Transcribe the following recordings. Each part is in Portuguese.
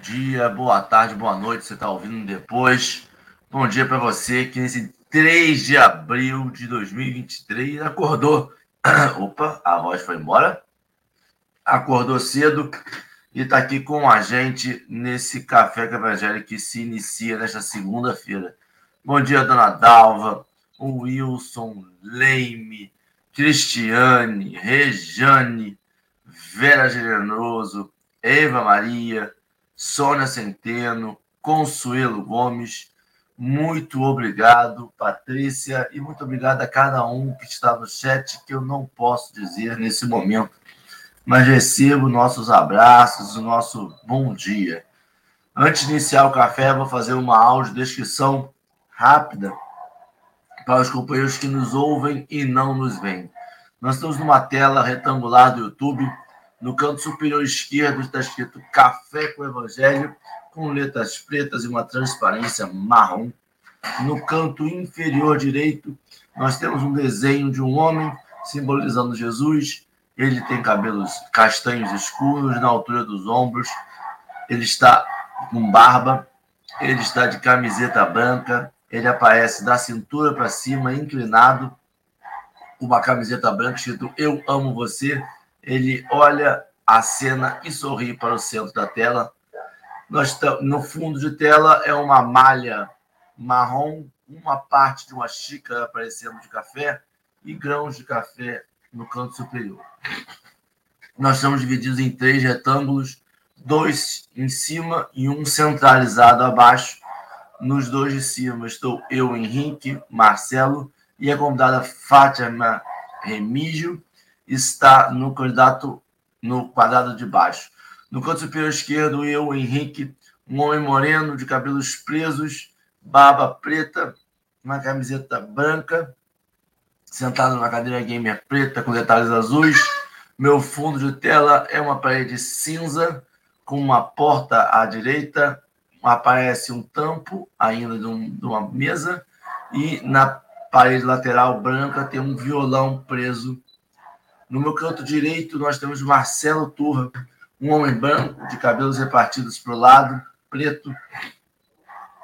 dia, boa tarde, boa noite. Você está ouvindo depois. Bom dia para você que nesse 3 de abril de 2023 acordou. Opa, a voz foi embora. Acordou cedo e está aqui com a gente nesse Café com Evangelho que se inicia nesta segunda-feira. Bom dia, dona Dalva, Wilson, Leime, Cristiane, Rejane, Vera Generoso, Eva Maria, Sônia Centeno, Consuelo Gomes. Muito obrigado, Patrícia, e muito obrigado a cada um que está no chat, que eu não posso dizer nesse momento, mas recebo nossos abraços, o nosso bom dia. Antes de iniciar o café, vou fazer uma audiodescrição rápida para os companheiros que nos ouvem e não nos veem. Nós estamos numa tela retangular do YouTube no canto superior esquerdo está escrito Café com Evangelho, com letras pretas e uma transparência marrom. No canto inferior direito, nós temos um desenho de um homem simbolizando Jesus. Ele tem cabelos castanhos escuros na altura dos ombros. Ele está com barba. Ele está de camiseta branca. Ele aparece da cintura para cima, inclinado, com uma camiseta branca escrito Eu amo você ele olha a cena e sorri para o centro da tela. Nós no fundo de tela é uma malha marrom, uma parte de uma xícara aparecendo de café e grãos de café no canto superior. Nós estamos divididos em três retângulos, dois em cima e um centralizado abaixo. Nos dois de cima estou eu, Henrique, Marcelo e a convidada Fátima Remígio está no candidato no quadrado de baixo. No canto superior esquerdo, eu, Henrique, um homem moreno, de cabelos presos, barba preta, uma camiseta branca, sentado numa cadeira gamer preta com detalhes azuis. Meu fundo de tela é uma parede cinza com uma porta à direita. Aparece um tampo ainda de, um, de uma mesa e na parede lateral branca tem um violão preso no meu canto direito, nós temos Marcelo Turra, um homem branco, de cabelos repartidos para o lado, preto.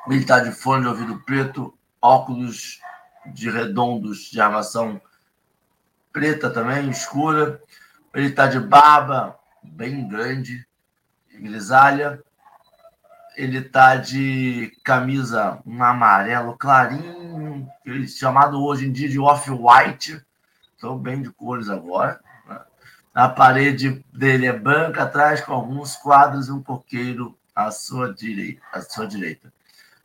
Ele está de fone de ouvido preto, óculos de redondos de armação preta também, escura. Ele está de barba bem grande, grisalha. Ele está de camisa um amarelo clarinho, chamado hoje em dia de off-white Estou bem de cores agora. Né? A parede dele é branca atrás, com alguns quadros e um coqueiro à sua direita. À sua direita.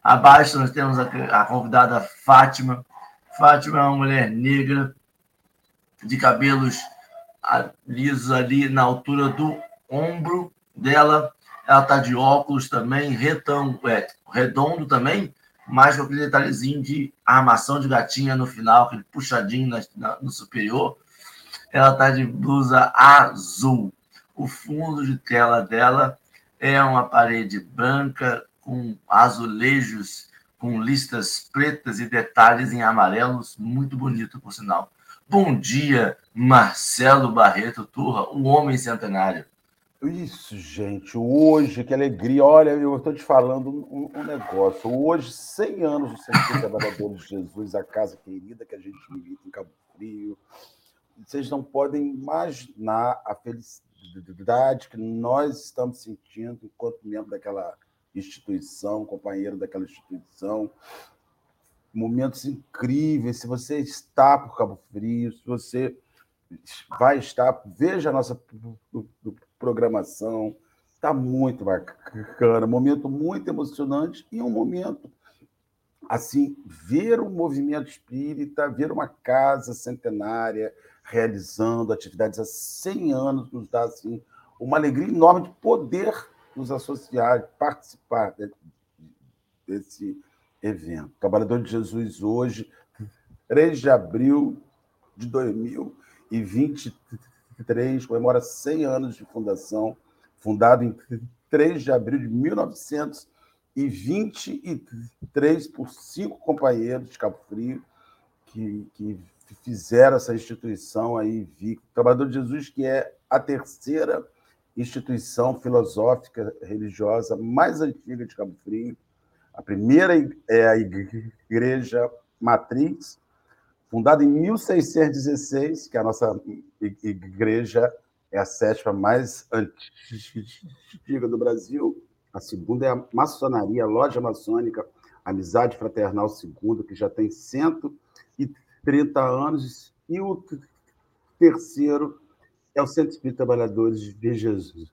Abaixo nós temos a, a convidada Fátima. Fátima é uma mulher negra, de cabelos lisos ali na altura do ombro dela. Ela está de óculos também, retão, é, redondo também, mas com aquele detalhezinho de armação de gatinha no final, aquele puxadinho na, na, no superior. Ela tá de blusa azul. O fundo de tela dela é uma parede branca com azulejos com listas pretas e detalhes em amarelos, muito bonito, por sinal. Bom dia, Marcelo Barreto Turra, o homem centenário. Isso, gente. Hoje, que alegria. Olha, eu estou te falando um, um, negócio. Hoje, 100 anos do Centro Trabalhador de Jesus, a casa querida que a gente milita em Cabo Frio. Vocês não podem imaginar a felicidade que nós estamos sentindo enquanto membro daquela instituição, companheiro daquela instituição. Momentos incríveis. Se você está por Cabo Frio, se você vai estar, veja a nossa programação. Está muito bacana, momento muito emocionante e um momento assim, ver o movimento espírita, ver uma casa centenária realizando atividades há 100 anos nos dá assim uma alegria enorme de poder nos associar, participar desse evento. Trabalhador de Jesus hoje, 3 de abril de 2023 2023 comemora 100 anos de fundação, fundado em 3 de abril de 1923 por cinco companheiros de Cabo Frio que, que fizeram essa instituição aí, Trabalhador de Jesus, que é a terceira instituição filosófica religiosa mais antiga de Cabo Frio. A primeira é a Igreja Matriz, fundada em 1616, que é a nossa igreja é a sétima mais antiga do Brasil. A segunda é a maçonaria, a loja maçônica Amizade Fraternal Segundo, que já tem 130 anos. E o terceiro é o Centro Espírita Trabalhadores de Jesus.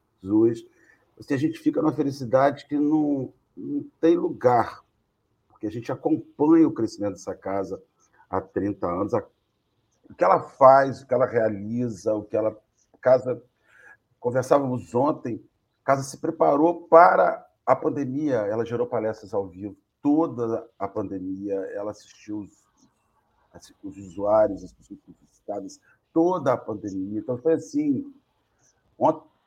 Assim, a gente fica numa felicidade que não, não tem lugar, porque a gente acompanha o crescimento dessa casa há 30 anos, o que ela faz, o que ela realiza, o que ela. Casa, conversávamos ontem, a casa se preparou para a pandemia, ela gerou palestras ao vivo toda a pandemia, ela assistiu os, os usuários, as pessoas visitadas, toda a pandemia. Então, foi assim.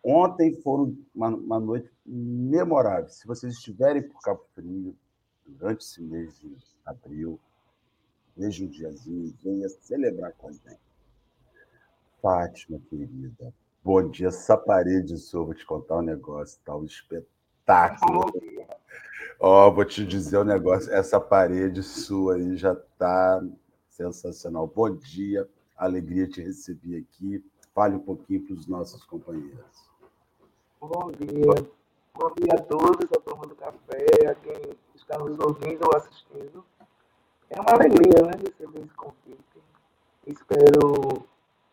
Ontem foram uma, uma noite memorável. Se vocês estiverem por Cabo Frio, durante esse mês de abril, veja um diazinho, venha celebrar com a gente. Fátima, querida, bom dia. Essa parede sua, vou te contar um negócio, tá um espetáculo. Ó, oh, vou te dizer um negócio, essa parede sua aí já tá sensacional. Bom dia, alegria te receber aqui. Fale um pouquinho para os nossos companheiros. Bom dia. Bom dia a todos, a turma do café, a quem está nos ouvindo ou assistindo. É uma alegria, né, receber esse convite. Espero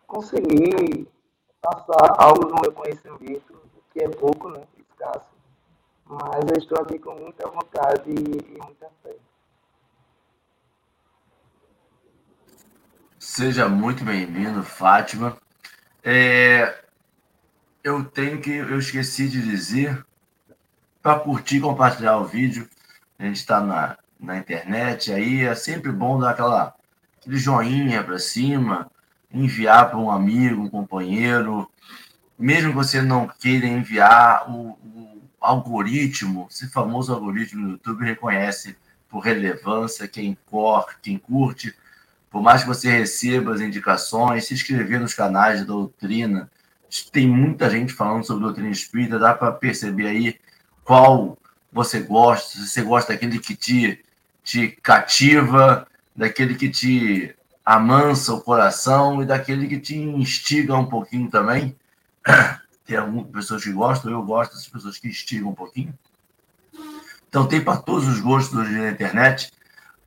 conseguir passar algo do meu conhecimento, que é pouco, né, escasso. Mas eu estou aqui com muita vontade e muita fé. Seja muito bem-vindo, Fátima. É, eu tenho que, eu esqueci de dizer, para curtir e compartilhar o vídeo, a gente está na, na internet, aí é sempre bom dar aquela, aquele joinha para cima, enviar para um amigo, um companheiro, mesmo que você não queira enviar, o, o algoritmo, esse famoso algoritmo do YouTube reconhece por relevância quem, cor, quem curte, por mais que você receba as indicações, se inscrever nos canais de doutrina, tem muita gente falando sobre doutrina espírita, dá para perceber aí qual você gosta, se você gosta daquele que te te cativa, daquele que te amansa o coração e daquele que te instiga um pouquinho também. Tem algumas pessoas que gostam, eu gosto dessas pessoas que instigam um pouquinho. Então tem para todos os gostos hoje na internet.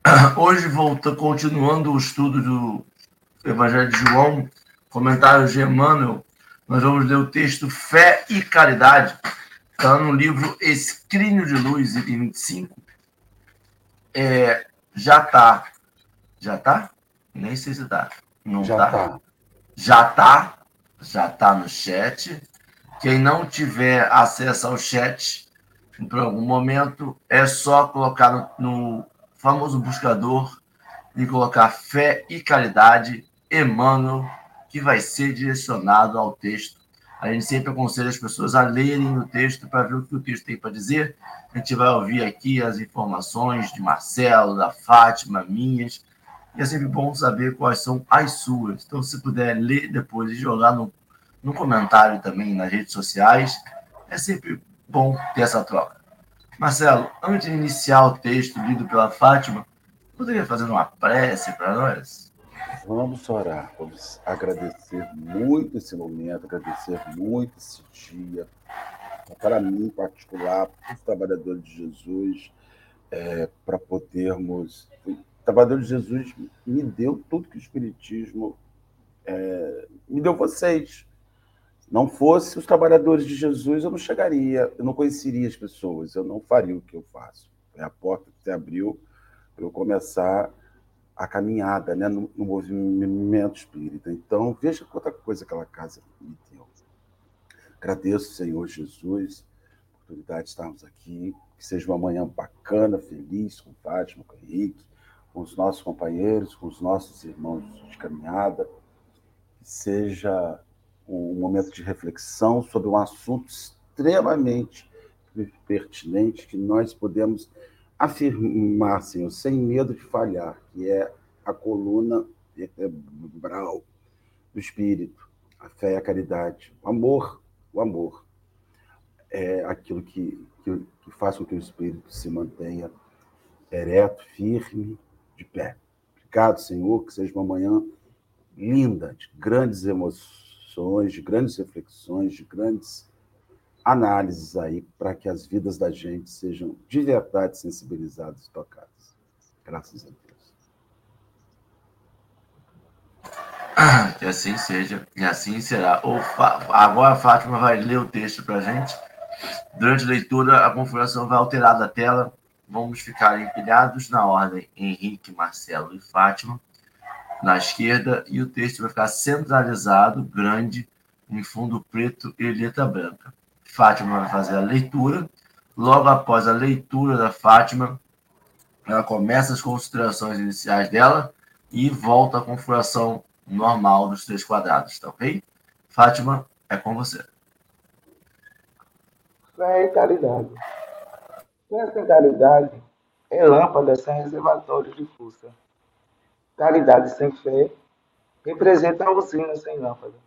Hoje volta continuando o estudo do Evangelho de João, comentários de Emmanuel. Nós vamos ler o texto Fé e Caridade. Está no livro Escrínio de Luz, item 25, é, já tá. Já tá? Nem sei se tá. Não já tá. tá. Já tá. Já tá no chat. Quem não tiver acesso ao chat, por algum momento, é só colocar no, no famoso buscador e colocar fé e caridade, Emmanuel, que vai ser direcionado ao texto a gente sempre aconselha as pessoas a lerem o texto para ver o que o texto tem para dizer. A gente vai ouvir aqui as informações de Marcelo, da Fátima, minhas. E é sempre bom saber quais são as suas. Então, se puder ler depois e jogar no, no comentário também nas redes sociais, é sempre bom ter essa troca. Marcelo, antes de iniciar o texto lido pela Fátima, poderia fazer uma prece para nós? Vamos orar, vamos agradecer muito esse momento, agradecer muito esse dia, para mim em particular, para os trabalhadores de Jesus, é, para podermos. O trabalhador de Jesus me deu tudo que o Espiritismo é, me deu vocês. Não fosse os trabalhadores de Jesus, eu não chegaria, eu não conheceria as pessoas, eu não faria o que eu faço. É a porta que se abriu para eu começar a caminhada né, no, no, movimento espírita. Então, veja quanta coisa aquela casa me deu. Agradeço, Senhor Jesus, a oportunidade de estarmos aqui. Que seja uma manhã bacana, feliz, com Fátima, com Henrique, com os nossos companheiros, com os nossos irmãos de caminhada. Que seja um momento de reflexão sobre um assunto extremamente pertinente que nós podemos afirmar, Senhor, sem medo de falhar, que é a coluna vertebral do espírito, a fé a caridade, o amor, o amor. é aquilo que, que, que faz com que o espírito se mantenha ereto, firme, de pé. Obrigado, Senhor, que seja uma manhã linda, de grandes emoções, de grandes reflexões, de grandes análises aí, para que as vidas da gente sejam de verdade sensibilizadas e tocadas. Graças a Deus. Que assim seja, e assim será. Agora a Fátima vai ler o texto para a gente. Durante a leitura, a configuração vai alterar da tela. Vamos ficar empilhados na ordem Henrique, Marcelo e Fátima na esquerda e o texto vai ficar centralizado, grande, em fundo preto e letra branca. Fátima vai fazer a leitura. Logo após a leitura da Fátima, ela começa as considerações iniciais dela e volta à configuração normal dos três quadrados, tá ok? Fátima, é com você. Fé e caridade. Fé sem caridade é lâmpada sem reservatório de força. Caridade sem fé representa a usina sem lâmpada.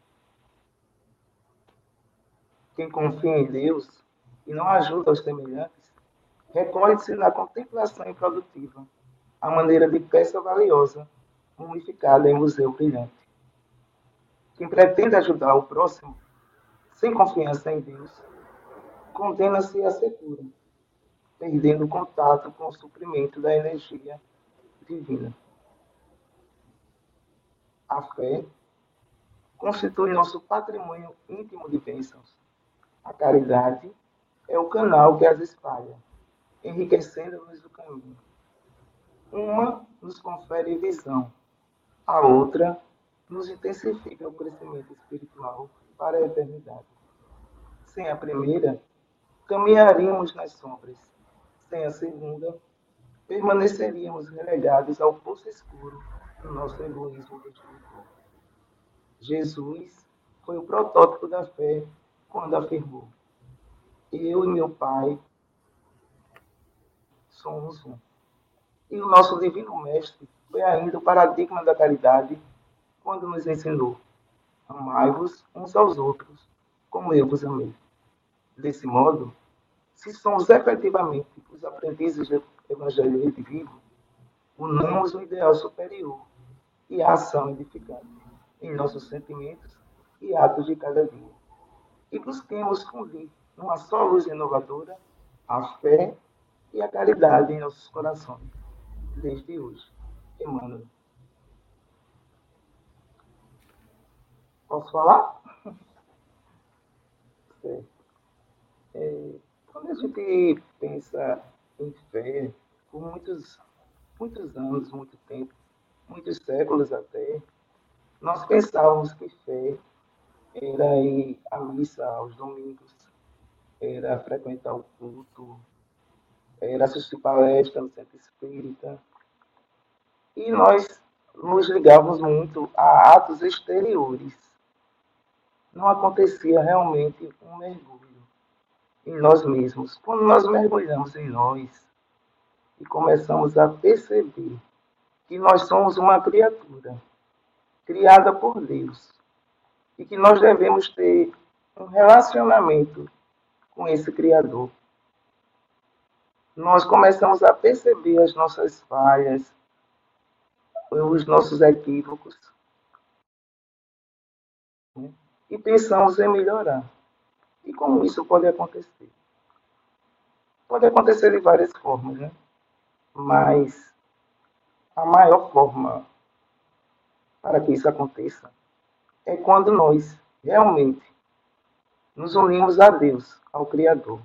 Quem confia em Deus e não ajuda os semelhantes, recolhe-se na contemplação improdutiva, a maneira de peça valiosa, mumificada em museu brilhante. Quem pretende ajudar o próximo, sem confiança em Deus, condena-se à secura, perdendo contato com o suprimento da energia divina. A fé constitui nosso patrimônio íntimo de bênçãos. A caridade é o canal que as espalha, enriquecendo-nos o caminho. Uma nos confere visão, a outra nos intensifica o crescimento espiritual para a eternidade. Sem a primeira, caminharíamos nas sombras. Sem a segunda, permaneceríamos relegados ao poço escuro do nosso egoísmo destrutor. Jesus foi o protótipo da fé quando afirmou: Eu e meu Pai somos um. E o nosso Divino Mestre foi ainda o paradigma da caridade quando nos ensinou: Amai-vos uns aos outros, como eu vos amei. Desse modo, se somos efetivamente os aprendizes do Evangelho vivo, unamos o ideal superior e a ação edificante em nossos sentimentos e atos de cada dia. E busquemos fundir numa só luz inovadora a fé e a caridade em nossos corações, desde hoje. Emmanuel. Posso falar? É, quando a gente pensa em fé, por muitos, muitos anos, muito tempo, muitos séculos até, nós pensávamos que fé era ir à missa aos domingos, era frequentar o culto, era assistir palestra no centro espírita. E nós nos ligávamos muito a atos exteriores. Não acontecia realmente um mergulho em nós mesmos. Quando nós mergulhamos em nós e começamos a perceber que nós somos uma criatura criada por Deus e que nós devemos ter um relacionamento com esse Criador. Nós começamos a perceber as nossas falhas, os nossos equívocos né? e pensamos em melhorar. E como isso pode acontecer? Pode acontecer de várias formas, né? Mas a maior forma para que isso aconteça é quando nós realmente nos unimos a Deus, ao Criador,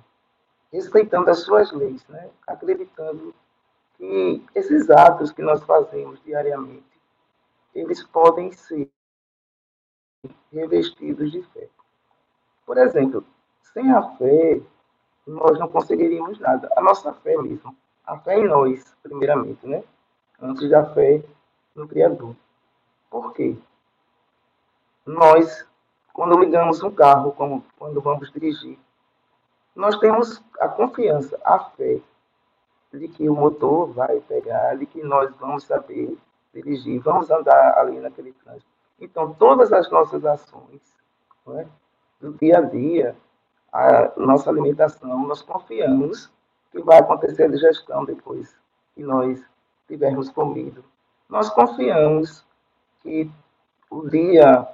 respeitando as suas leis, né? acreditando que esses atos que nós fazemos diariamente, eles podem ser revestidos de fé. Por exemplo, sem a fé, nós não conseguiríamos nada. A nossa fé mesmo. A fé em nós, primeiramente, né? Antes da fé no Criador. Por quê? Nós, quando ligamos um carro, como quando vamos dirigir, nós temos a confiança, a fé de que o motor vai pegar, de que nós vamos saber dirigir, vamos andar ali naquele trânsito. Então, todas as nossas ações, é? do dia a dia, a nossa alimentação, nós confiamos que vai acontecer a digestão depois que nós tivermos comido. Nós confiamos que o dia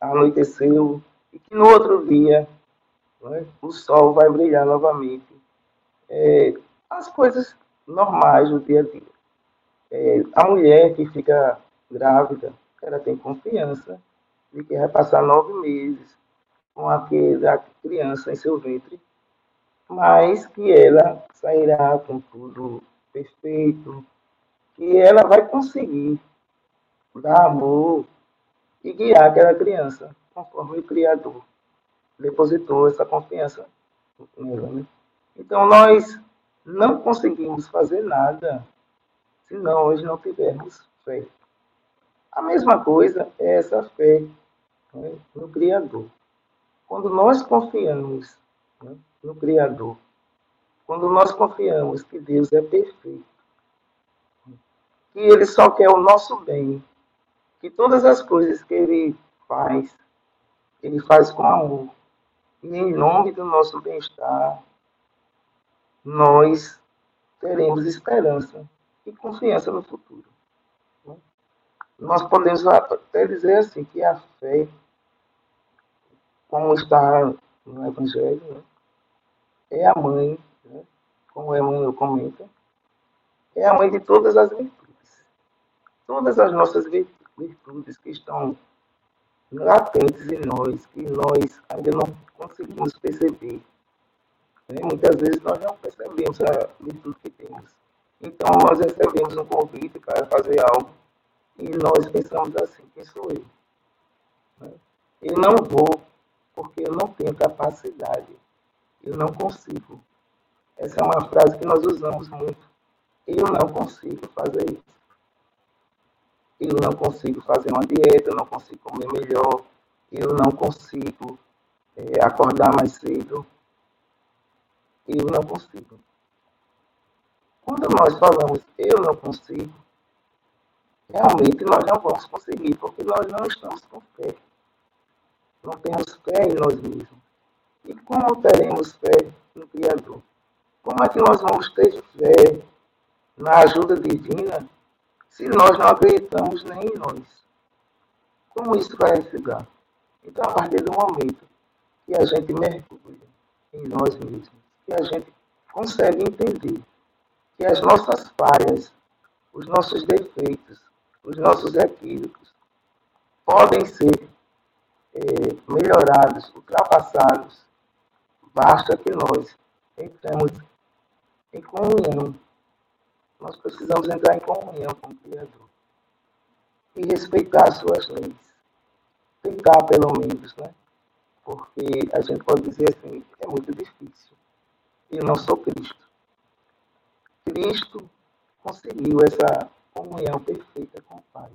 anoiteceu e que no outro dia né, o sol vai brilhar novamente. É, as coisas normais do dia a dia. É, a mulher que fica grávida, ela tem confiança de que vai passar nove meses com aquela criança em seu ventre, mas que ela sairá com tudo perfeito, que ela vai conseguir dar amor e guiar aquela criança conforme o Criador depositou essa confiança nela. Né? Então, nós não conseguimos fazer nada se nós não tivermos fé. A mesma coisa é essa fé né, no Criador. Quando nós confiamos né, no Criador, quando nós confiamos que Deus é perfeito, que Ele só quer o nosso bem, que todas as coisas que Ele faz, Ele faz com amor, e em nome do nosso bem-estar, nós teremos esperança e confiança no futuro. Nós podemos até dizer assim que a fé como está no Evangelho, né? é a mãe, né? como Emmanuel comenta, é a mãe de todas as virtudes. Todas as nossas virtudes que estão latentes em nós, que nós ainda não conseguimos perceber. Né? Muitas vezes nós não percebemos a virtude que temos. Então nós recebemos um convite para fazer algo e nós pensamos assim, quem sou eu? Né? Eu não vou porque eu não tenho capacidade, eu não consigo. Essa é uma frase que nós usamos muito. Eu não consigo fazer isso. Eu não consigo fazer uma dieta, eu não consigo comer melhor, eu não consigo é, acordar mais cedo. Eu não consigo. Quando nós falamos eu não consigo, realmente nós não vamos conseguir, porque nós não estamos com fé não temos fé em nós mesmos. E como teremos fé no Criador? Como é que nós vamos ter fé na ajuda divina se nós não acreditamos nem em nós? Como isso vai dar? Então, a partir do momento que a gente mergulha em nós mesmos, que a gente consegue entender que as nossas falhas, os nossos defeitos, os nossos equívocos podem ser é, melhorados, ultrapassados, basta que nós entremos em comunhão. Nós precisamos entrar em comunhão com o Criador e respeitar as suas leis. Tentar, pelo menos, né? Porque a gente pode dizer assim, é muito difícil. Eu não sou Cristo. Cristo conseguiu essa comunhão perfeita com o Pai.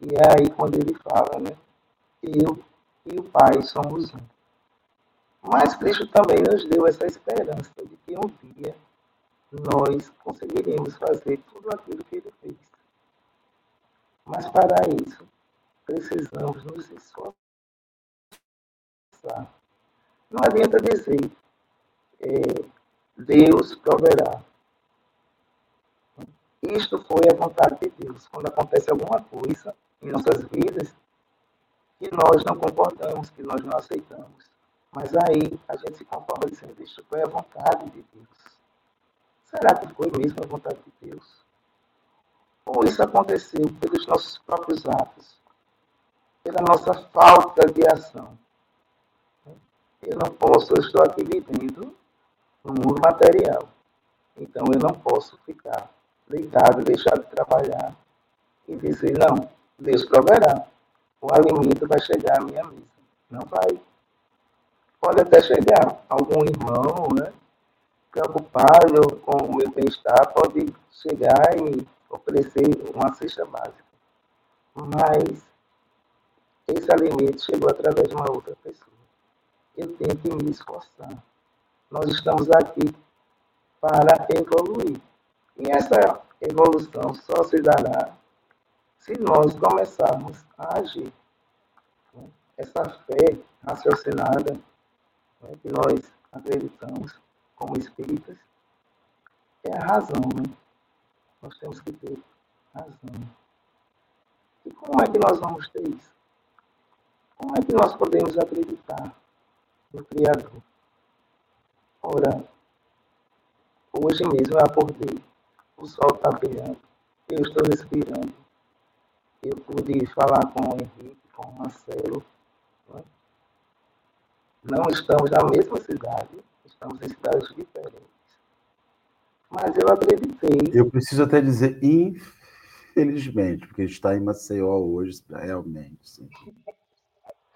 E é aí quando ele fala, né? eu e o Pai somos um. Mas Cristo também nos deu essa esperança de que um dia nós conseguiremos fazer tudo aquilo que ele fez. Mas para isso, precisamos nos esforçar. Não adianta dizer, é, Deus proverá. Isto foi a vontade de Deus. Quando acontece alguma coisa em nossas vidas, que nós não concordamos, que nós não aceitamos. Mas aí a gente se conforma dizendo, isso foi a vontade de Deus. Será que foi mesmo a vontade de Deus? Ou isso aconteceu pelos nossos próprios atos, pela nossa falta de ação? Eu não posso, eu estou aqui vivendo no mundo material. Então eu não posso ficar deitado, deixar de trabalhar e dizer, não, Deus proverá o alimento vai chegar à minha mesa. Não vai. Pode até chegar algum irmão, né? Preocupado com o meu bem-estar, pode chegar e oferecer uma cesta básica. Mas esse alimento chegou através de uma outra pessoa. Eu tenho que me esforçar. Nós estamos aqui para evoluir. E essa evolução só se dará se nós começarmos a agir. Essa fé raciocinada né, que nós acreditamos como espíritas, é a razão. Né? Nós temos que ter razão. E como é que nós vamos ter isso? Como é que nós podemos acreditar no Criador? Ora, hoje mesmo eu acordei, o sol está brilhando, eu estou respirando. Eu pude falar com o Henrique, com o Marcelo. Né? Não estamos na mesma cidade, estamos em cidades diferentes. Mas eu acreditei. Eu preciso até dizer, infelizmente, porque está em Maceió hoje, realmente. Sim.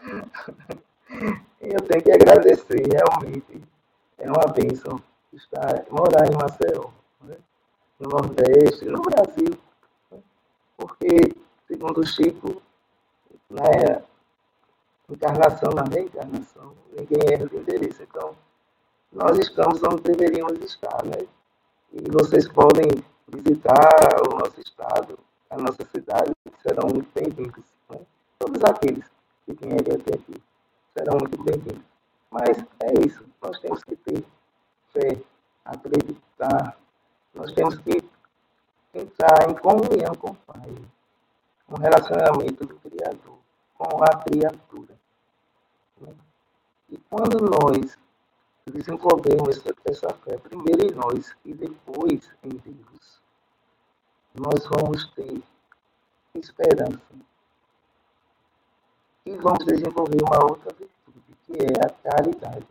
eu tenho que agradecer, realmente. É uma bênção estar, morar em Maceió, né? no Nordeste, no Brasil. Né? Porque, segundo o Chico, na encarnação, na reencarnação, ninguém erra de endereço. Então, nós estamos onde deveríamos estar, né? E vocês podem visitar o nosso estado, a nossa cidade, serão muito bem-vindos. Né? Todos aqueles que vierem até aqui serão muito bem-vindos. Mas é isso, nós temos que ter fé, acreditar, nós temos que entrar em comunhão com o Pai, um relacionamento do Criador com a criatura. Né? E quando nós desenvolvemos essa fé, primeiro em nós e depois em Deus, nós vamos ter esperança. E vamos desenvolver uma outra virtude, que é a caridade.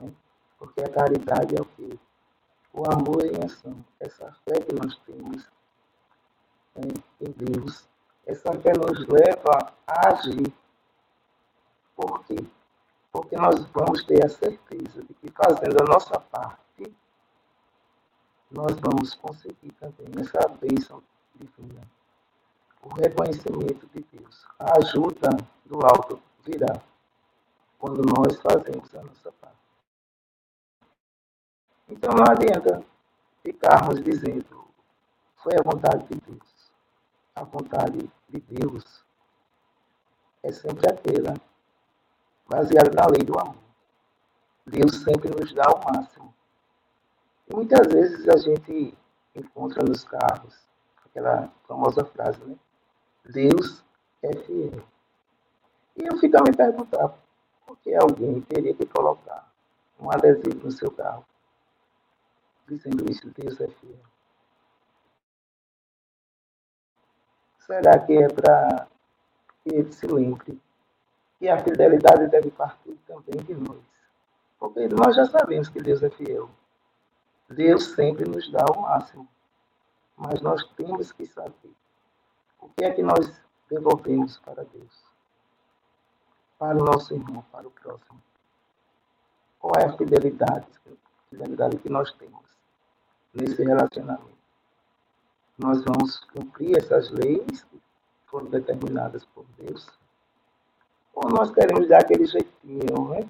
Né? Porque a caridade é o quê? O amor em ação. Essa fé que nós temos né, em Deus. Essa fé nos leva a agir. Por quê? Porque nós vamos ter a certeza de que fazendo a nossa parte, nós vamos conseguir também essa bênção divina. O reconhecimento de Deus. A ajuda do alto virá quando nós fazemos a nossa parte. Então não adianta ficarmos dizendo, foi a vontade de Deus. A vontade de Deus é sempre aquela baseada na lei do amor. Deus sempre nos dá o máximo. E muitas vezes a gente encontra nos carros aquela famosa frase, né? Deus é fiel. E eu fico a me perguntar por que alguém teria que colocar um adesivo no seu carro dizendo isso, Deus é fiel. Será que é para que ele se lembre que a fidelidade deve partir também de nós? Porque nós já sabemos que Deus é fiel. Deus sempre nos dá o máximo. Mas nós temos que saber o que é que nós devolvemos para Deus, para o nosso irmão, para o próximo. Qual é a fidelidade, a fidelidade que nós temos nesse relacionamento? nós vamos cumprir essas leis que foram determinadas por Deus? Ou nós queremos dar aquele jeitinho, né?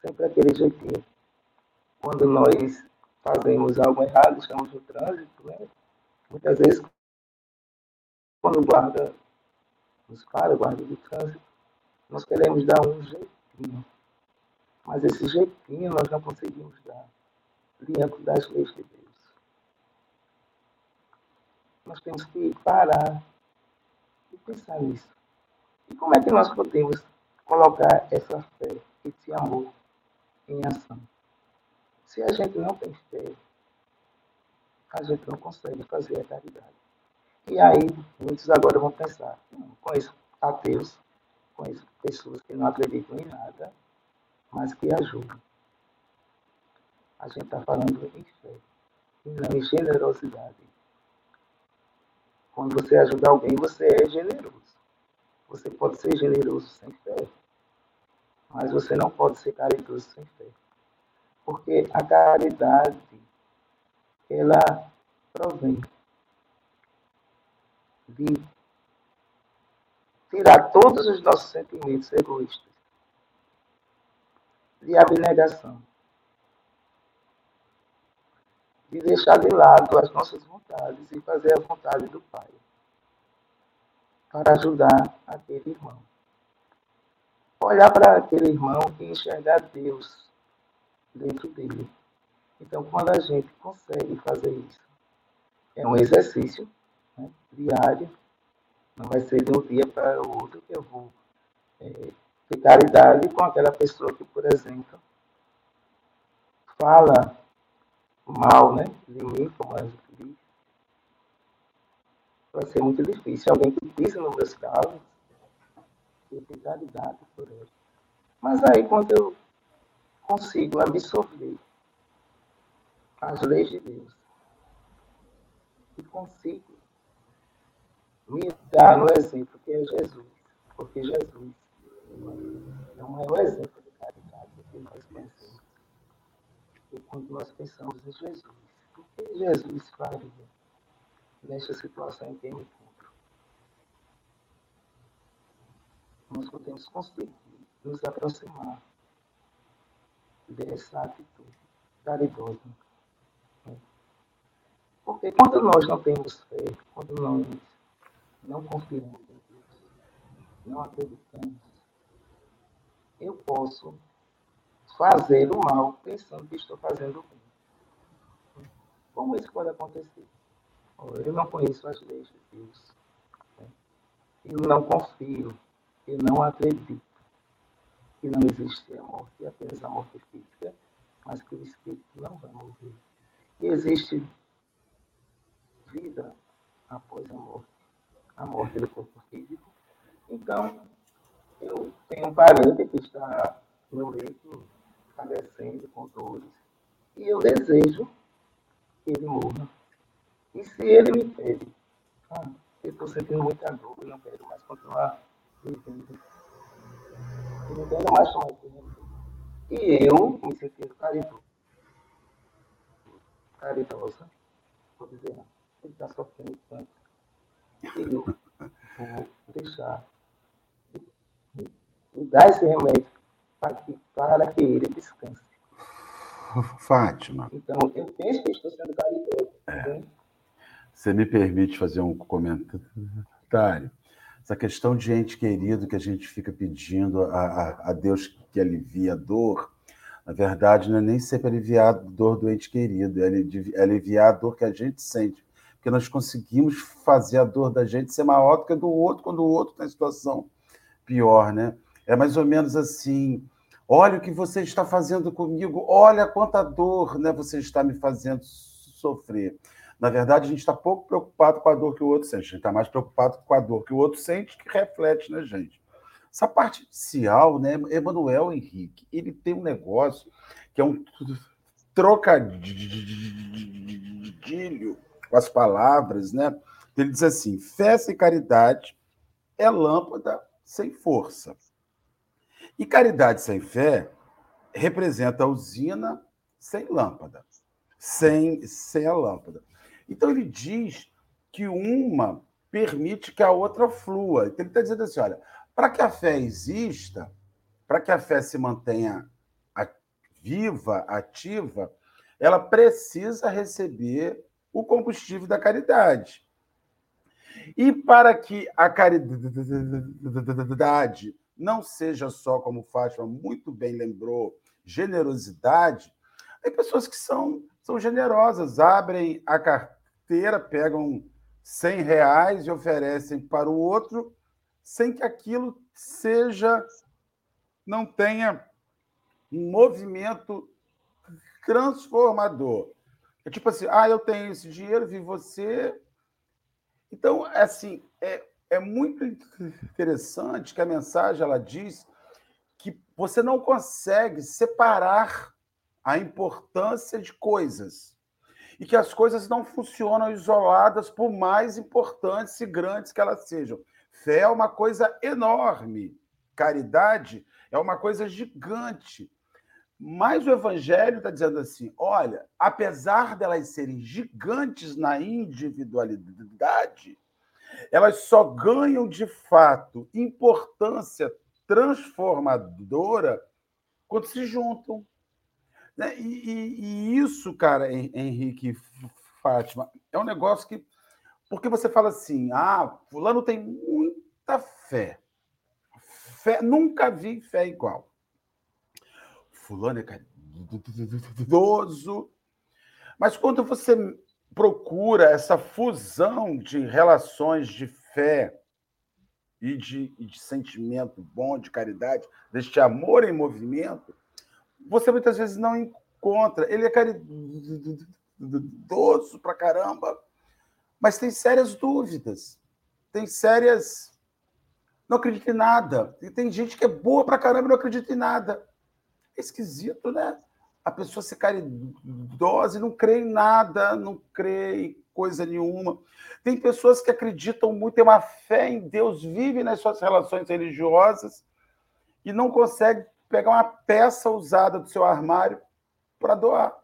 Sempre aquele jeitinho. Quando nós fazemos algo errado, estamos no trânsito, né? Muitas vezes, quando o guarda nos para, o guarda do trânsito, nós queremos dar um jeitinho. Mas esse jeitinho nós não conseguimos dar diante das leis de Deus nós temos que parar e pensar nisso. E como é que nós podemos colocar essa fé, esse amor em ação? Se a gente não tem fé, a gente não consegue fazer a caridade. E aí, muitos agora vão pensar, hum, conheço ateus, conheço pessoas que não acreditam em nada, mas que ajudam. A gente está falando em fé, e não em generosidade. Quando você ajuda alguém, você é generoso. Você pode ser generoso sem fé, mas você não pode ser caridoso sem fé. Porque a caridade, ela provém de tirar todos os nossos sentimentos egoístas, de abnegação, de deixar de lado as nossas vontades e fazer a vontade do Pai, para ajudar aquele irmão. olhar para aquele irmão e enxergar Deus dentro dele. Então, quando a gente consegue fazer isso, é um exercício né, diário, não vai ser de um dia para o outro que eu vou é, ter caridade com aquela pessoa que, por exemplo, fala mal né, de mim, como. Vai ser muito difícil. Alguém que pisa nos meus calos, eu ter caridade por ele. Mas aí, quando eu consigo absorver as leis de Deus e consigo me dar no exemplo que é Jesus, porque Jesus é o maior exemplo de caridade que nós conhecemos. E quando nós pensamos em Jesus, o que Jesus faria nesta situação em me encontro? Nós podemos conseguir nos aproximar dessa atitude caridosa. Porque quando nós não temos fé, quando nós não confiamos em Deus, não acreditamos, eu posso fazer o mal pensando que estou fazendo o bem. Como isso pode acontecer? Eu não conheço as leis de Deus. Eu não confio. Eu não acredito que não existe a morte, apenas a morte física, mas que o espírito não vai morrer. E existe vida após a morte, a morte do corpo físico. Então, eu tenho um parente que está no leito, padecendo com dores, e eu desejo que ele morra. E se ele me pede, ah, eu estou sentindo muita dor, eu não quero mais continuar vivendo. Eu não quero mais tomar tempo. E eu, me sentindo caridoso, caridosa, vou dizer, ele está sofrendo tanto. Eu vou deixar e dar esse remédio para que, para que ele descanse. Fátima. Então, eu penso que estou sendo caridoso. É. Você me permite fazer um comentário? Essa questão de ente querido que a gente fica pedindo a, a, a Deus que alivia a dor, na verdade, não é nem sempre aliviar a dor do ente querido, é, é aliviar a dor que a gente sente porque nós conseguimos fazer a dor da gente ser maior do que a do outro quando o outro está em situação pior, né? É mais ou menos assim: olha o que você está fazendo comigo, olha quanta dor né, você está me fazendo sofrer. Na verdade, a gente está pouco preocupado com a dor que o outro sente, a gente está mais preocupado com a dor que o outro sente, que reflete na gente. Essa parte inicial, né, Emanuel Henrique, ele tem um negócio que é um trocadilho com as palavras, né? Ele diz assim: fé sem caridade é lâmpada sem força. E caridade sem fé representa a usina sem lâmpada, sem, sem a lâmpada. Então ele diz que uma permite que a outra flua. Então ele está dizendo assim: olha, para que a fé exista, para que a fé se mantenha viva, ativa, ela precisa receber o combustível da caridade. E para que a caridade não seja só, como Fátima muito bem lembrou, generosidade, tem pessoas que são, são generosas, abrem a carteira, pegam 100 reais e oferecem para o outro, sem que aquilo seja, não tenha um movimento transformador. É tipo assim, ah, eu tenho esse dinheiro, vi você. Então, é assim, é, é muito interessante que a mensagem ela diz que você não consegue separar a importância de coisas e que as coisas não funcionam isoladas, por mais importantes e grandes que elas sejam. Fé é uma coisa enorme, caridade é uma coisa gigante. Mas o Evangelho está dizendo assim: olha, apesar delas serem gigantes na individualidade, elas só ganham de fato importância transformadora quando se juntam. Né? E, e, e isso, cara, Henrique Fátima, é um negócio que. Porque você fala assim: ah, Fulano tem muita fé. fé, nunca vi fé igual. Fulano é caridoso. Mas quando você procura essa fusão de relações de fé e de, e de sentimento bom, de caridade, deste amor em movimento, você muitas vezes não encontra. Ele é caridoso pra caramba, mas tem sérias dúvidas, tem sérias. Não acredita em nada. E tem gente que é boa pra caramba e não acredita em nada. É esquisito, né? A pessoa ser caridosa e não crê em nada, não crê em coisa nenhuma. Tem pessoas que acreditam muito, têm uma fé em Deus, vivem nas suas relações religiosas e não consegue pegar uma peça usada do seu armário para doar.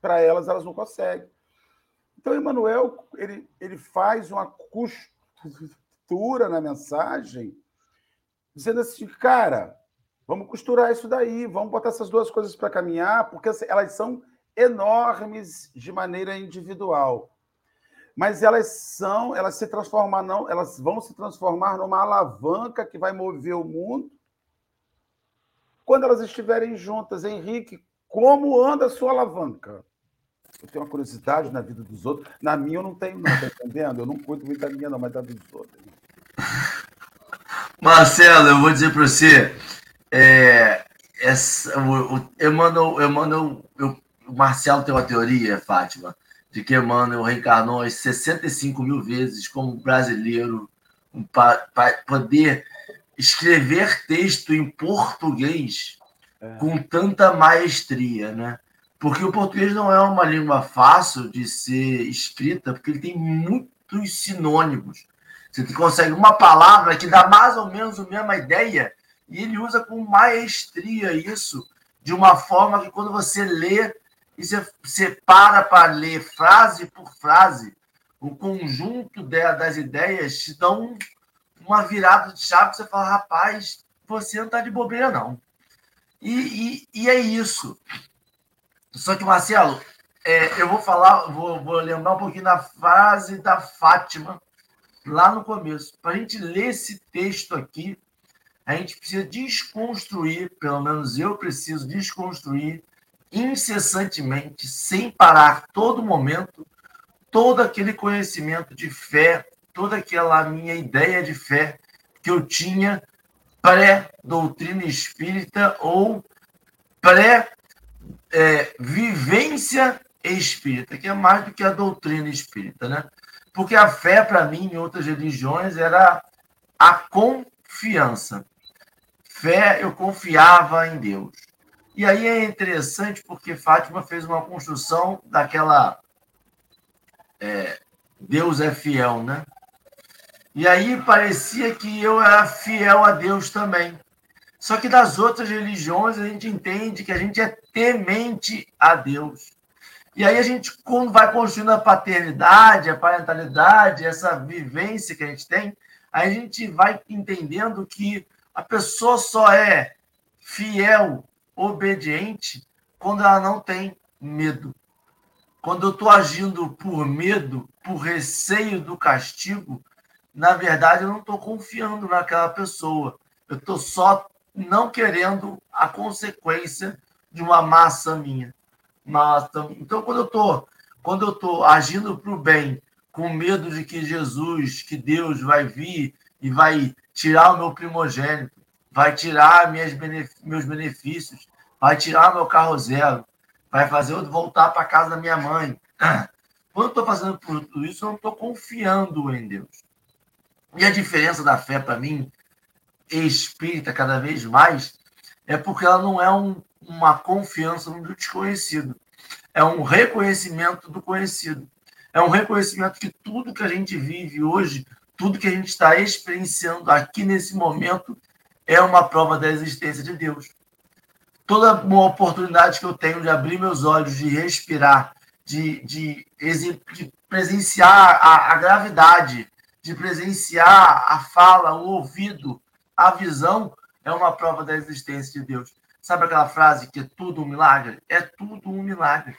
Para elas, elas não conseguem. Então, Emmanuel, ele, ele faz uma costura na mensagem, dizendo assim, cara, vamos costurar isso daí, vamos botar essas duas coisas para caminhar, porque elas são enormes de maneira individual mas elas são, elas se transformar não, elas vão se transformar numa alavanca que vai mover o mundo quando elas estiverem juntas. Henrique, como anda a sua alavanca? Eu tenho uma curiosidade na vida dos outros. Na minha eu não tenho, não, tá entendendo? Eu não cuido muito da minha, não, mas da dos outros. Marcelo, eu vou dizer para você, é, essa, o, Emmanuel, Emmanuel, eu, o Marcelo tem uma teoria, Fátima, de que Emmanuel reencarnou as 65 mil vezes como brasileiro, para poder escrever texto em português é. com tanta maestria, né? Porque o português não é uma língua fácil de ser escrita, porque ele tem muitos sinônimos. Você consegue uma palavra que dá mais ou menos a mesma ideia e ele usa com maestria isso, de uma forma que quando você lê, e você, você para para ler frase por frase, o conjunto das ideias te dão uma virada de chave, você fala, rapaz, você não está de bobeira, não. E, e, e, é isso. Só que, Marcelo, é, eu vou falar, vou, vou lembrar um pouquinho da frase da Fátima, lá no começo. Para a gente ler esse texto aqui, a gente precisa desconstruir, pelo menos eu preciso desconstruir incessantemente, sem parar, todo momento, todo aquele conhecimento de fé, toda aquela minha ideia de fé que eu tinha pré-doutrina espírita ou pré-vivência é, espírita, que é mais do que a doutrina espírita, né? Porque a fé, para mim, em outras religiões, era a confiança. Fé, eu confiava em Deus. E aí é interessante porque Fátima fez uma construção daquela. É, Deus é fiel, né? E aí parecia que eu era fiel a Deus também. Só que das outras religiões a gente entende que a gente é temente a Deus. E aí a gente, quando vai construindo a paternidade, a parentalidade, essa vivência que a gente tem, a gente vai entendendo que a pessoa só é fiel obediente quando ela não tem medo. Quando eu estou agindo por medo, por receio do castigo, na verdade eu não estou confiando naquela pessoa. Eu estou só não querendo a consequência de uma massa minha. Então, quando eu estou quando eu estou agindo para o bem, com medo de que Jesus, que Deus vai vir e vai tirar o meu primogênito, vai tirar minhas meus benefícios, vai tirar meu carro zero, vai fazer eu voltar para casa da minha mãe. Quando eu estou fazendo tudo isso, eu não estou confiando em Deus. E a diferença da fé para mim, espírita cada vez mais, é porque ela não é um, uma confiança no desconhecido, é um reconhecimento do conhecido. É um reconhecimento que tudo que a gente vive hoje, tudo que a gente está experienciando aqui nesse momento, é uma prova da existência de Deus. Toda uma oportunidade que eu tenho de abrir meus olhos, de respirar, de, de, de presenciar a, a gravidade, de presenciar a fala, o ouvido, a visão, é uma prova da existência de Deus. Sabe aquela frase que é tudo um milagre? É tudo um milagre.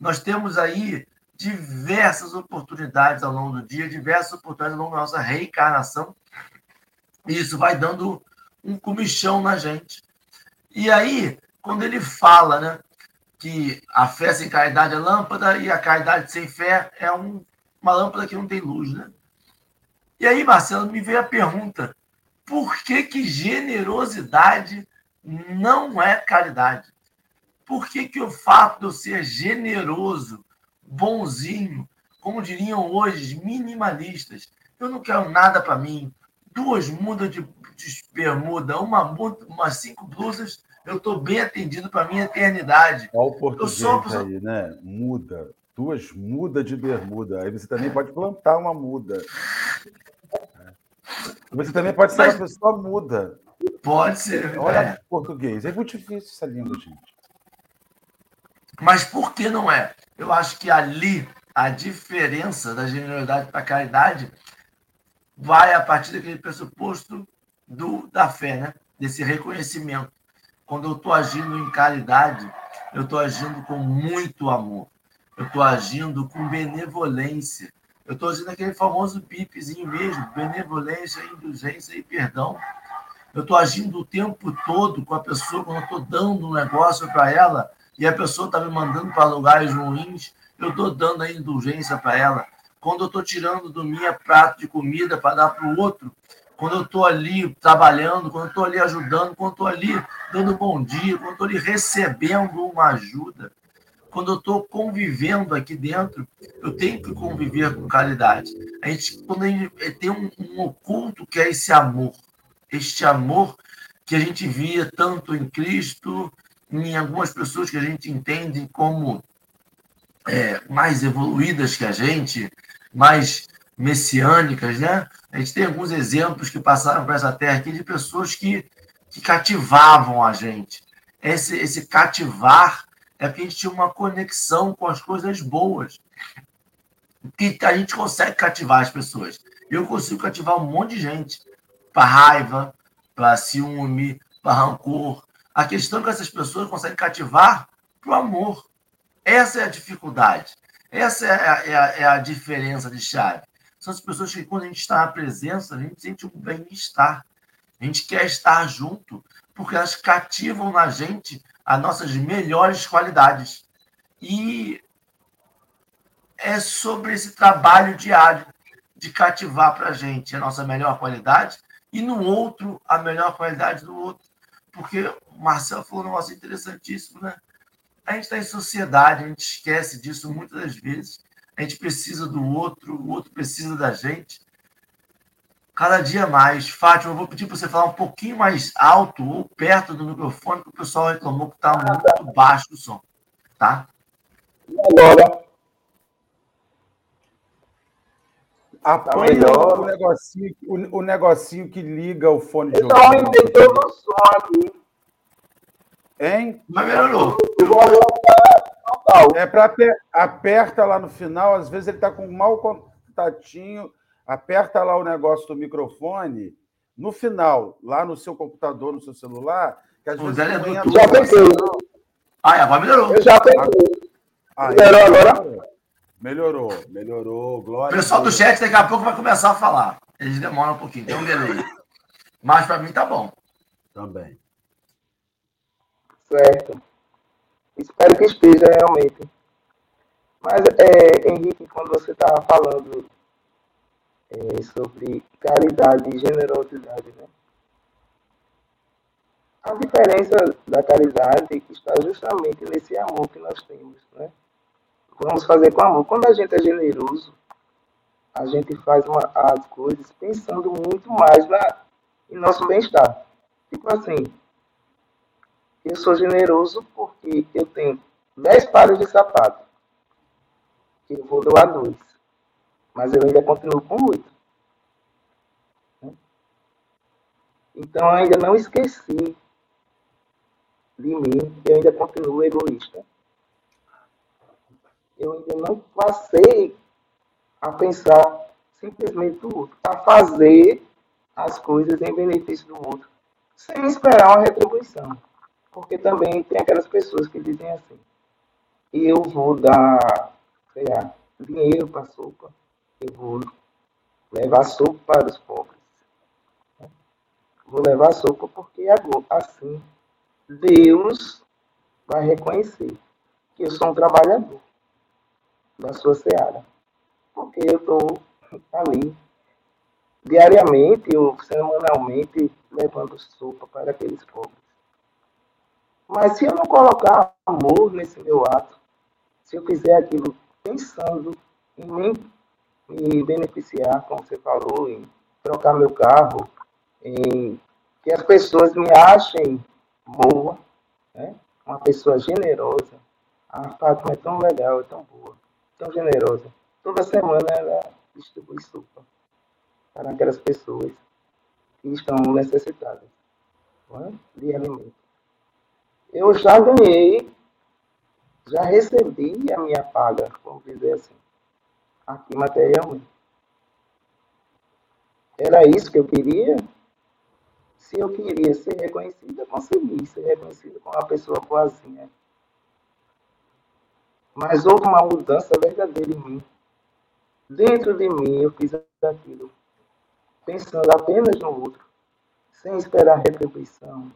Nós temos aí diversas oportunidades ao longo do dia, diversas oportunidades ao longo da nossa reencarnação. E isso vai dando um comichão na gente. E aí, quando ele fala, né, que a fé sem caridade é lâmpada e a caridade sem fé é um, uma lâmpada que não tem luz, né? E aí, Marcelo, me veio a pergunta: por que, que generosidade não é caridade? Por que, que o fato de eu ser generoso, bonzinho, como diriam hoje, minimalistas, eu não quero nada para mim, duas mudas de, de bermuda, uma muda, umas cinco blusas, eu estou bem atendido para minha eternidade. Olha o português eu sou aí, né? Muda. Duas mudas de bermuda. Aí você também pode plantar uma muda. Você também pode ser Mas... uma pessoa muda. Pode ser. Olha é. português. É muito difícil essa língua, gente. Mas por que não é? Eu acho que ali a diferença da generosidade para a caridade vai a partir daquele pressuposto do, da fé, né? desse reconhecimento. Quando eu estou agindo em caridade, eu estou agindo com muito amor, eu estou agindo com benevolência, eu estou agindo aquele famoso pipzinho mesmo, benevolência, indulgência e perdão. Eu estou agindo o tempo todo com a pessoa, quando eu estou dando um negócio para ela e a pessoa está me mandando para lugares ruins, eu estou dando a indulgência para ela quando eu estou tirando do meu prato de comida para dar para o outro, quando eu estou ali trabalhando, quando eu estou ali ajudando, quando eu estou ali dando bom dia, quando eu estou ali recebendo uma ajuda, quando eu estou convivendo aqui dentro, eu tenho que conviver com caridade. A gente, quando a gente eh, tem um, um oculto que é esse amor, este amor que a gente via tanto em Cristo, em algumas pessoas que a gente entende como é, mais evoluídas que a gente, mais messiânicas, né? A gente tem alguns exemplos que passaram por essa terra aqui de pessoas que, que cativavam a gente. Esse, esse cativar é porque a gente tinha uma conexão com as coisas boas. Que a gente consegue cativar as pessoas. Eu consigo cativar um monte de gente para raiva, para ciúme, para rancor. A questão é que essas pessoas conseguem cativar para o amor. Essa é a dificuldade. Essa é a, é, a, é a, diferença de chave. São as pessoas que, quando a gente está na presença, a gente sente um bem-estar. A gente quer estar junto, porque elas cativam na gente as nossas melhores qualidades. E é sobre esse trabalho diário de cativar para a gente a nossa melhor qualidade e no outro a melhor qualidade do outro. Porque o Marcelo falou um negócio interessantíssimo, né? a gente está em sociedade, a gente esquece disso muitas das vezes. A gente precisa do outro, o outro precisa da gente. Cada dia mais. Fátima, eu vou pedir para você falar um pouquinho mais alto ou perto do microfone, porque o pessoal reclamou que está muito baixo o som. Tá? E agora? Apanha tá o negocinho, o, o, negocinho que liga o fone de ouvido. Então, eu todo o som aqui. Hein? Mas melhorou. É para aperta lá no final, às vezes ele está com um mau contatinho, aperta lá o negócio do microfone. No final, lá no seu computador, no seu celular, que às o vezes. É do já pensei. Ah, agora melhorou. Eu já pensei. Ah, melhorou agora? Melhorou, melhorou. Glória. O pessoal do chat daqui a pouco vai começar a falar. Eles demoram um pouquinho, tem um delay. Mas para mim tá bom. Também. Certo. Espero que esteja realmente. Mas, é, Henrique, quando você estava falando é, sobre caridade e generosidade, né? A diferença da caridade está justamente nesse amor que nós temos, né? Vamos fazer com amor. Quando a gente é generoso, a gente faz uma, as coisas pensando muito mais na, em nosso bem-estar. Tipo assim, eu sou generoso porque eu tenho 10 pares de sapato. Eu vou doar dois. Mas eu ainda continuo com oito. Então eu ainda não esqueci de mim, eu ainda continuo egoísta. Eu ainda não passei a pensar simplesmente no outro, a fazer as coisas em benefício do outro, sem esperar uma retribuição. Porque também tem aquelas pessoas que dizem assim, eu vou dar, sei lá, dinheiro para a sopa, vou levar sopa para os pobres. vou levar sopa porque assim Deus vai reconhecer que eu sou um trabalhador da sua seara. Porque eu estou ali diariamente ou semanalmente levando sopa para aqueles pobres. Mas se eu não colocar amor nesse meu ato, se eu fizer aquilo pensando em mim, me beneficiar, como você falou, em trocar meu carro, em que as pessoas me achem boa, né? uma pessoa generosa. A Fátima é tão legal, é tão boa, tão generosa. Toda semana ela distribui sopa para aquelas pessoas que estão necessitadas é? de alimento. Eu já ganhei, já recebi a minha paga, vamos dizer assim, aqui materialmente. Era isso que eu queria? Se eu queria ser reconhecida, consegui ser reconhecida como uma pessoa boazinha. Mas houve uma mudança verdadeira em mim. Dentro de mim, eu fiz aquilo pensando apenas no outro, sem esperar retribuição,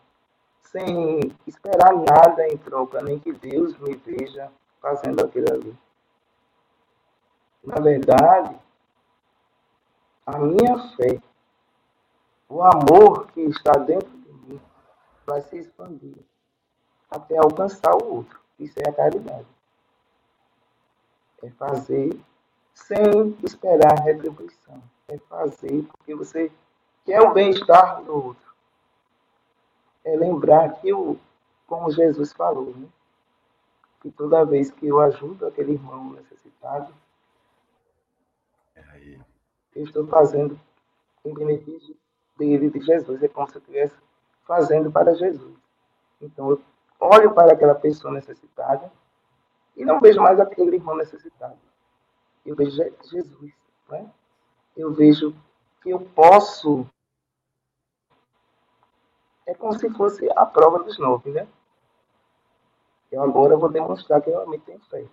sem esperar nada em troca, nem que Deus me veja fazendo aquilo ali. Na verdade, a minha fé, o amor que está dentro de mim, vai se expandir até alcançar o outro. Isso é a caridade. É fazer sem esperar retribuição é fazer porque você quer o bem-estar do outro. É lembrar que, o, como Jesus falou, né? que toda vez que eu ajudo aquele irmão necessitado, é eu estou fazendo em benefício dele, de Jesus. É como se eu estivesse fazendo para Jesus. Então, eu olho para aquela pessoa necessitada e não vejo mais aquele irmão necessitado. Eu vejo Jesus. Né? eu vejo que eu posso. É como se fosse a prova dos nove, né? Eu agora vou demonstrar que eu realmente tenho fé.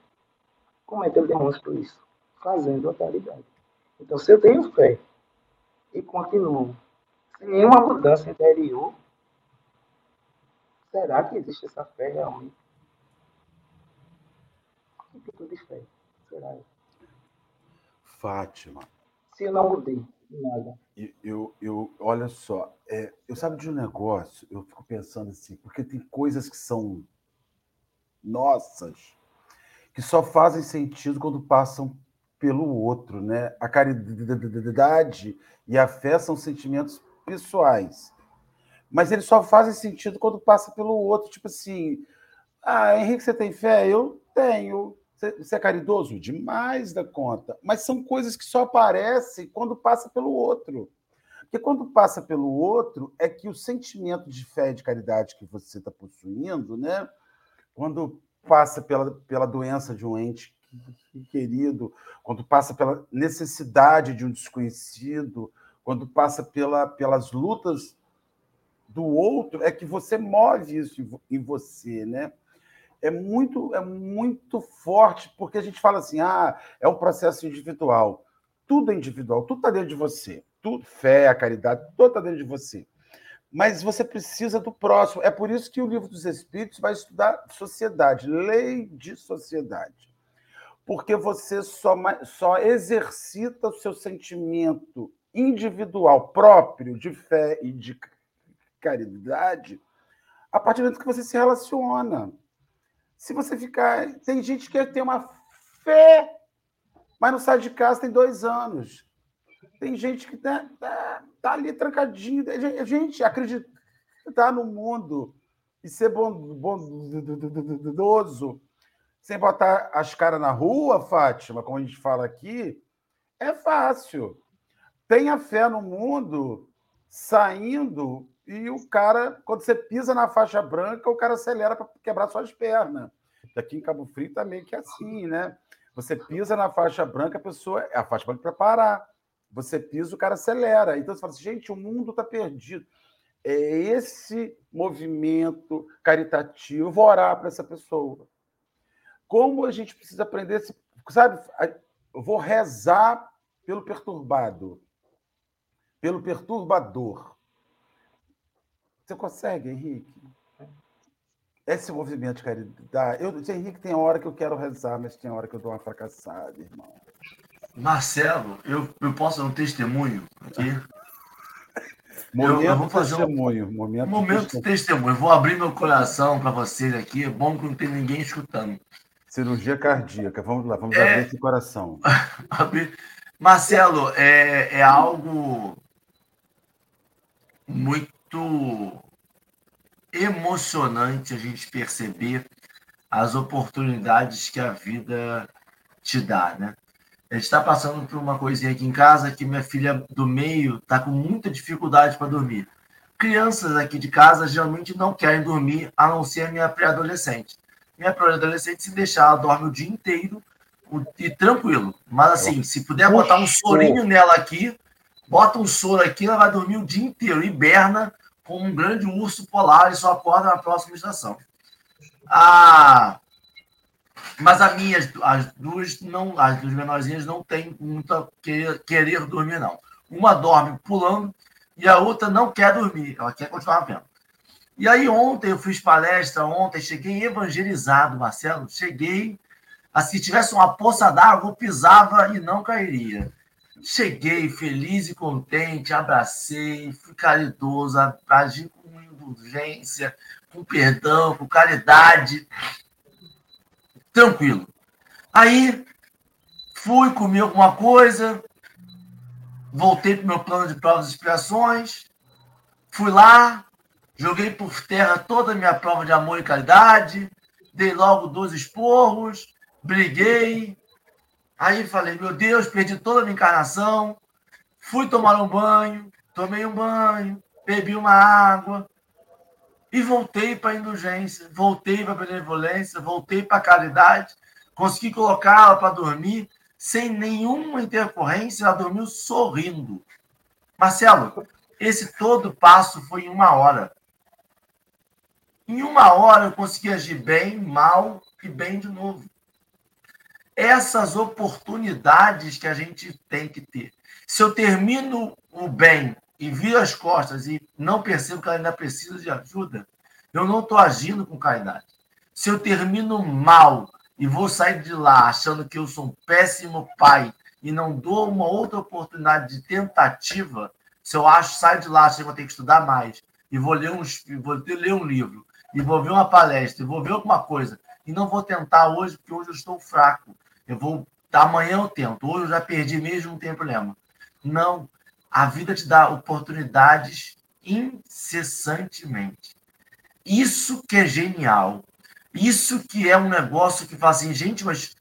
Como é que eu demonstro isso? Fazendo a caridade. Então, se eu tenho fé e continuo sem nenhuma mudança interior, será que existe essa fé realmente? Que tipo de fé será isso? Fátima, se eu não mudei nada. Eu, eu, olha só, é, eu sabe de um negócio, eu fico pensando assim, porque tem coisas que são nossas, que só fazem sentido quando passam pelo outro, né? A caridade e a fé são sentimentos pessoais, mas eles só fazem sentido quando passa pelo outro. Tipo assim, ah, Henrique, você tem fé? Eu tenho. Você é caridoso? Demais da conta. Mas são coisas que só aparecem quando passa pelo outro. Porque quando passa pelo outro, é que o sentimento de fé e de caridade que você está possuindo, né? quando passa pela, pela doença de um ente querido, quando passa pela necessidade de um desconhecido, quando passa pela, pelas lutas do outro, é que você move isso em você, né? é muito, é muito forte, porque a gente fala assim: ah, é um processo individual. Tudo é individual, tudo está dentro de você. Tudo, fé, a caridade, tudo está dentro de você. Mas você precisa do próximo. É por isso que o livro dos Espíritos vai estudar sociedade, lei de sociedade. Porque você só, só exercita o seu sentimento individual próprio de fé e de caridade a partir do momento que você se relaciona. Se você ficar. Tem gente que tem uma fé, mas não sai de casa tem dois anos. Tem gente que tá, tá, tá ali trancadinho. Gente, acreditar no mundo e ser bondoso, sem botar as caras na rua, Fátima, como a gente fala aqui, é fácil. Tenha fé no mundo saindo e o cara, quando você pisa na faixa branca, o cara acelera para quebrar suas pernas. Aqui em Cabo Frio também que é assim, né? Você pisa na faixa branca, a pessoa. A faixa branca para parar. Você pisa, o cara acelera. Então você fala assim, gente, o mundo está perdido. É esse movimento caritativo, orar para essa pessoa. Como a gente precisa aprender, sabe? Eu vou rezar pelo perturbado, pelo perturbador Você consegue, Henrique? Esse movimento de caridade. Eu, Henrique, tem hora que eu quero rezar, mas tem hora que eu dou uma fracassada, irmão. Marcelo, eu, eu posso dar um testemunho aqui? Momento eu, eu vou fazer testemunho. Um, momento, momento de testemunho. Eu vou abrir meu coração para vocês aqui. É bom que não tem ninguém escutando. Cirurgia cardíaca. Vamos lá, vamos é... abrir esse coração. Marcelo, é, é algo muito emocionante a gente perceber as oportunidades que a vida te dá, né? A gente está passando por uma coisinha aqui em casa que minha filha do meio está com muita dificuldade para dormir. Crianças aqui de casa geralmente não querem dormir, a não ser a minha pré-adolescente. Minha pré-adolescente, se deixar, ela dorme o dia inteiro e tranquilo. Mas assim, se puder botar um sorinho nela aqui, bota um soro aqui, ela vai dormir o dia inteiro, hiberna como um grande urso polar e só acorda na próxima estação. Ah, mas as minhas, as duas não, as duas menorzinhas não têm muita querer, querer dormir, não. Uma dorme pulando e a outra não quer dormir, ela quer continuar vendo. E aí ontem eu fiz palestra, ontem cheguei evangelizado, Marcelo, cheguei, assim, se tivesse uma poça d'água, eu pisava e não cairia. Cheguei feliz e contente, abracei, fui caridoso, agi com indulgência, com perdão, com caridade. Tranquilo. Aí fui comer alguma coisa, voltei para o meu plano de provas e expiações, fui lá, joguei por terra toda a minha prova de amor e caridade, dei logo dois esporros, briguei, Aí falei, meu Deus, perdi toda a minha encarnação. Fui tomar um banho, tomei um banho, bebi uma água e voltei para a indulgência, voltei para a benevolência, voltei para a caridade. Consegui colocá-la para dormir sem nenhuma intercorrência, ela dormiu sorrindo. Marcelo, esse todo passo foi em uma hora. Em uma hora eu consegui agir bem, mal e bem de novo essas oportunidades que a gente tem que ter. Se eu termino o bem e viro as costas e não percebo que ela ainda precisa de ajuda, eu não estou agindo com caridade. Se eu termino mal e vou sair de lá achando que eu sou um péssimo pai e não dou uma outra oportunidade de tentativa, se eu acho, saio de lá achando que vou ter que estudar mais e vou ler um, vou ler um livro e vou ver uma palestra e vou ver alguma coisa e não vou tentar hoje porque hoje eu estou fraco eu vou. Amanhã eu tento. Hoje eu já perdi mesmo, não tem problema. Não. A vida te dá oportunidades incessantemente. Isso que é genial. Isso que é um negócio que fala assim, gente, mas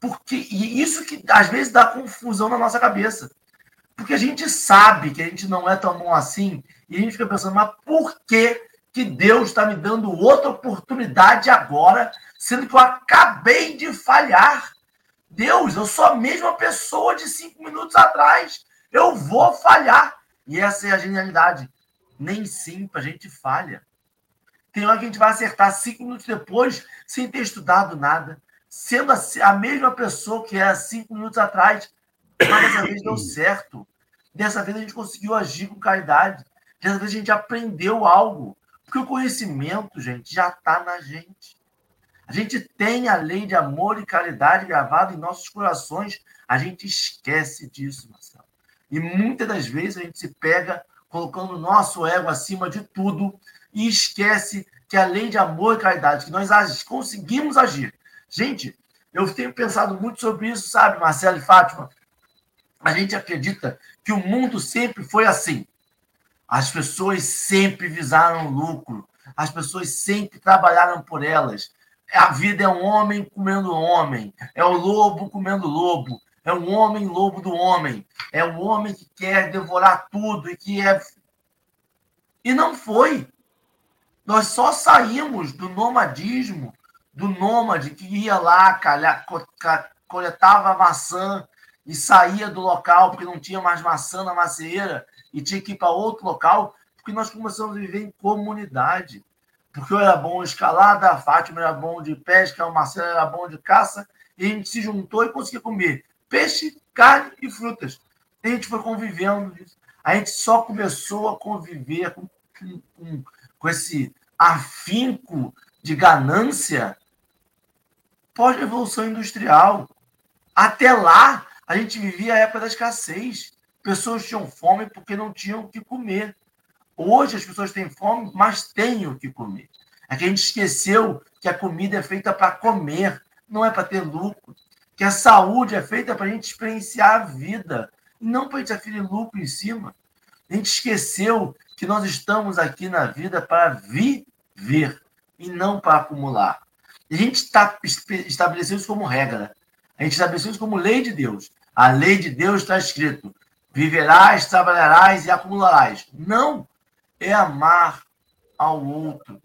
por que? E isso que às vezes dá confusão na nossa cabeça. Porque a gente sabe que a gente não é tão bom assim, e a gente fica pensando, mas por que, que Deus está me dando outra oportunidade agora, sendo que eu acabei de falhar? Deus, eu sou a mesma pessoa de cinco minutos atrás. Eu vou falhar. E essa é a genialidade. Nem sempre a gente falha. Tem hora que a gente vai acertar cinco minutos depois, sem ter estudado nada. Sendo a mesma pessoa que era cinco minutos atrás. Mas dessa vez deu certo. Dessa vez a gente conseguiu agir com caridade. Dessa vez a gente aprendeu algo. Porque o conhecimento, gente, já está na gente. A gente tem a lei de amor e caridade gravada em nossos corações. A gente esquece disso, Marcelo. E muitas das vezes a gente se pega colocando o nosso ego acima de tudo e esquece que a lei de amor e caridade, que nós conseguimos agir. Gente, eu tenho pensado muito sobre isso, sabe, Marcelo e Fátima? A gente acredita que o mundo sempre foi assim. As pessoas sempre visaram lucro. As pessoas sempre trabalharam por elas. A vida é um homem comendo homem, é o lobo comendo lobo, é um homem lobo do homem, é o homem que quer devorar tudo e que é. E não foi. Nós só saímos do nomadismo, do nômade que ia lá, calha, coletava maçã e saía do local porque não tinha mais maçã na macieira e tinha que ir para outro local, porque nós começamos a viver em comunidade porque eu era bom de escalada, a Fátima era bom de pesca, o Marcelo era bom de caça, e a gente se juntou e conseguia comer peixe, carne e frutas. E a gente foi convivendo. A gente só começou a conviver com, com, com esse afinco de ganância pós-revolução industrial. Até lá, a gente vivia a época da escassez. Pessoas tinham fome porque não tinham o que comer. Hoje as pessoas têm fome, mas têm o que comer. É que a gente esqueceu que a comida é feita para comer, não é para ter lucro. Que a saúde é feita para a gente experienciar a vida, não para a gente aferir lucro em cima. A gente esqueceu que nós estamos aqui na vida para viver e não para acumular. A gente tá, estabeleceu isso como regra. A gente estabeleceu isso como lei de Deus. A lei de Deus está escrito: viverás, trabalharás e acumularás. Não é amar ao outro.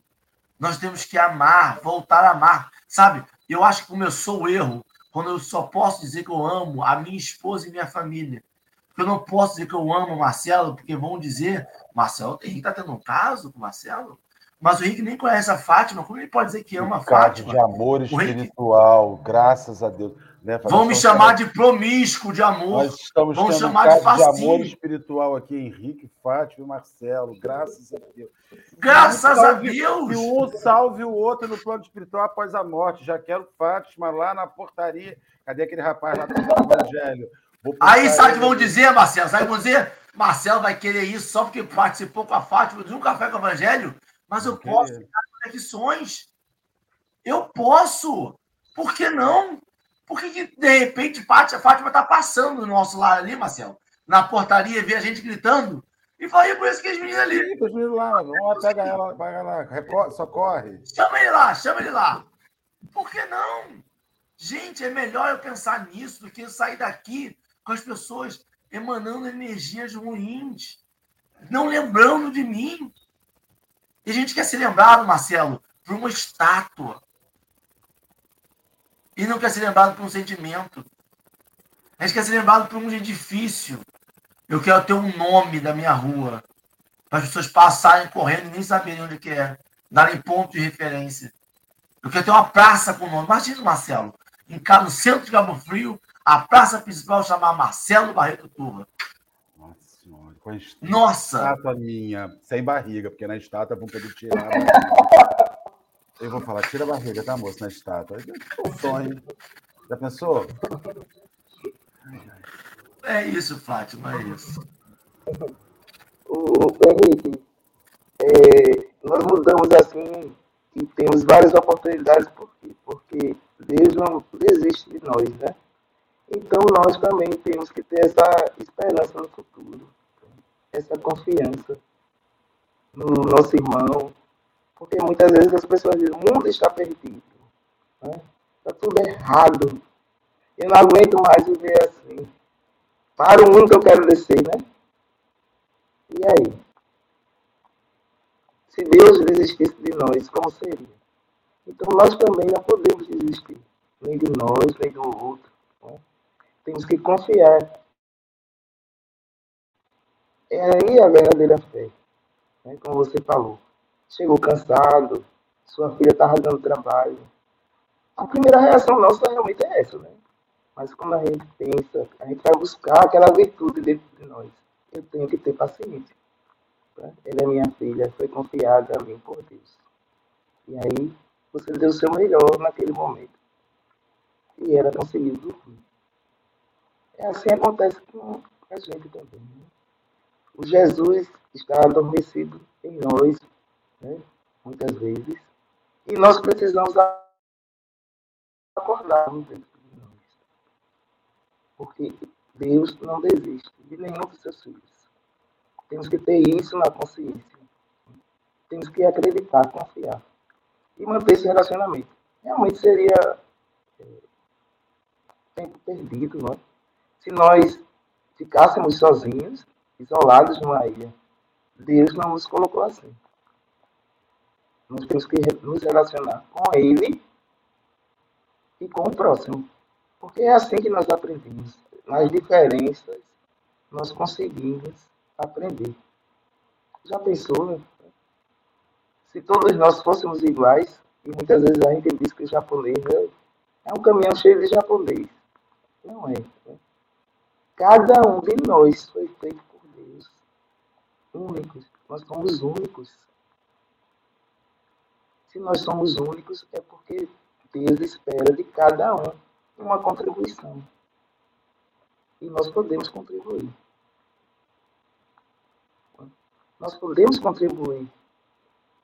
Nós temos que amar, voltar a amar. Sabe, eu acho que começou o erro quando eu só posso dizer que eu amo a minha esposa e minha família. Porque eu não posso dizer que eu amo o Marcelo, porque vão dizer, Marcelo, Henrique está tendo um caso com o Marcelo? Mas o Henrique nem conhece a Fátima, como ele pode dizer que ama a Fátima? de amor espiritual, Henrique... graças a Deus. Né? Vão me chamar de promíscuo de amor. Nós estamos Vão chamar de, de amor espiritual aqui, Henrique, Fátima e Marcelo, graças a Deus. Graças um a Deus! E um salve o outro no plano espiritual após a morte. Já quero Fátima lá na portaria. Cadê aquele rapaz lá do Evangelho? Aí sabe o que vão dizer, Marcelo? Sabe o que vão dizer? Marcelo vai querer isso só porque participou com a Fátima de um café com o Evangelho? Mas eu posso dar conexões. Eu posso. Por que não? Por que, que de repente a Fátima está passando no nosso lado ali, Marcelo? Na portaria, vê a gente gritando. E falei por isso que as meninas ali. Sim, os meninos lá, pega ela, pega ela, socorre. Chama ele lá, chama ele lá. Por que não? Gente, é melhor eu pensar nisso do que eu sair daqui com as pessoas emanando energias ruins, não lembrando de mim. E a gente quer ser lembrado, Marcelo, por uma estátua. E não quer ser lembrado por um sentimento. A gente quer ser lembrado por um edifício. Eu quero ter um nome da minha rua. Para as pessoas passarem correndo e nem saberem onde que é. Darem ponto de referência. Eu quero ter uma praça com nome. Imagina, Marcelo, em, no centro de Cabo Frio, a praça principal chamar Marcelo Barreto Turra. Com a Nossa! Estátua minha, sem barriga, porque na estátua vão poder tirar. Eu vou falar, tira a barriga, tá, moço, na estátua. É um sonho. Já pensou? É isso, Fátima, é isso. O Henrique, é, nós mudamos assim e temos várias oportunidades, por quê? Porque Deus não desiste de nós, né? Então nós também temos que ter essa esperança no futuro essa confiança no nosso irmão, porque muitas vezes as pessoas dizem, o mundo está perdido, está né? Tá tudo errado, eu não aguento mais viver assim. Para o mundo que eu quero descer, né? E aí? Se Deus desistisse de nós, como seria? Então nós também não podemos desistir, nem de nós, nem do outro. Né? Temos que confiar é aí a verdadeira fé. Né? Como você falou. Chegou cansado, sua filha estava dando trabalho. A primeira reação nossa realmente é essa, né? Mas quando a gente pensa, a gente vai buscar aquela virtude dentro de nós. Eu tenho que ter paciência. Tá? Ela é minha filha, foi confiada a mim por Deus. E aí, você deu o seu melhor naquele momento. E ela conseguiu dormir. É assim acontece com a gente também. Né? O Jesus está adormecido em nós, né? muitas vezes, e nós precisamos acordar dentro de nós. Porque Deus não desiste de nenhum dos seus filhos. Temos que ter isso na consciência. Temos que acreditar, confiar. E manter esse relacionamento. Realmente seria é, tempo perdido, não é? Se nós ficássemos sozinhos, isolados numa ilha. Deus não nos colocou assim. Nós temos que nos relacionar com Ele e com o próximo. Porque é assim que nós aprendemos. Nas diferenças, nós conseguimos aprender. Já pensou? Se todos nós fôssemos iguais, e muitas vezes a gente diz que o japonês é, é um caminhão cheio de japonês. Não é. Né? Cada um de nós foi feito únicos. Nós somos únicos. Se nós somos únicos, é porque Deus espera de cada um uma contribuição. E nós podemos contribuir. Nós podemos contribuir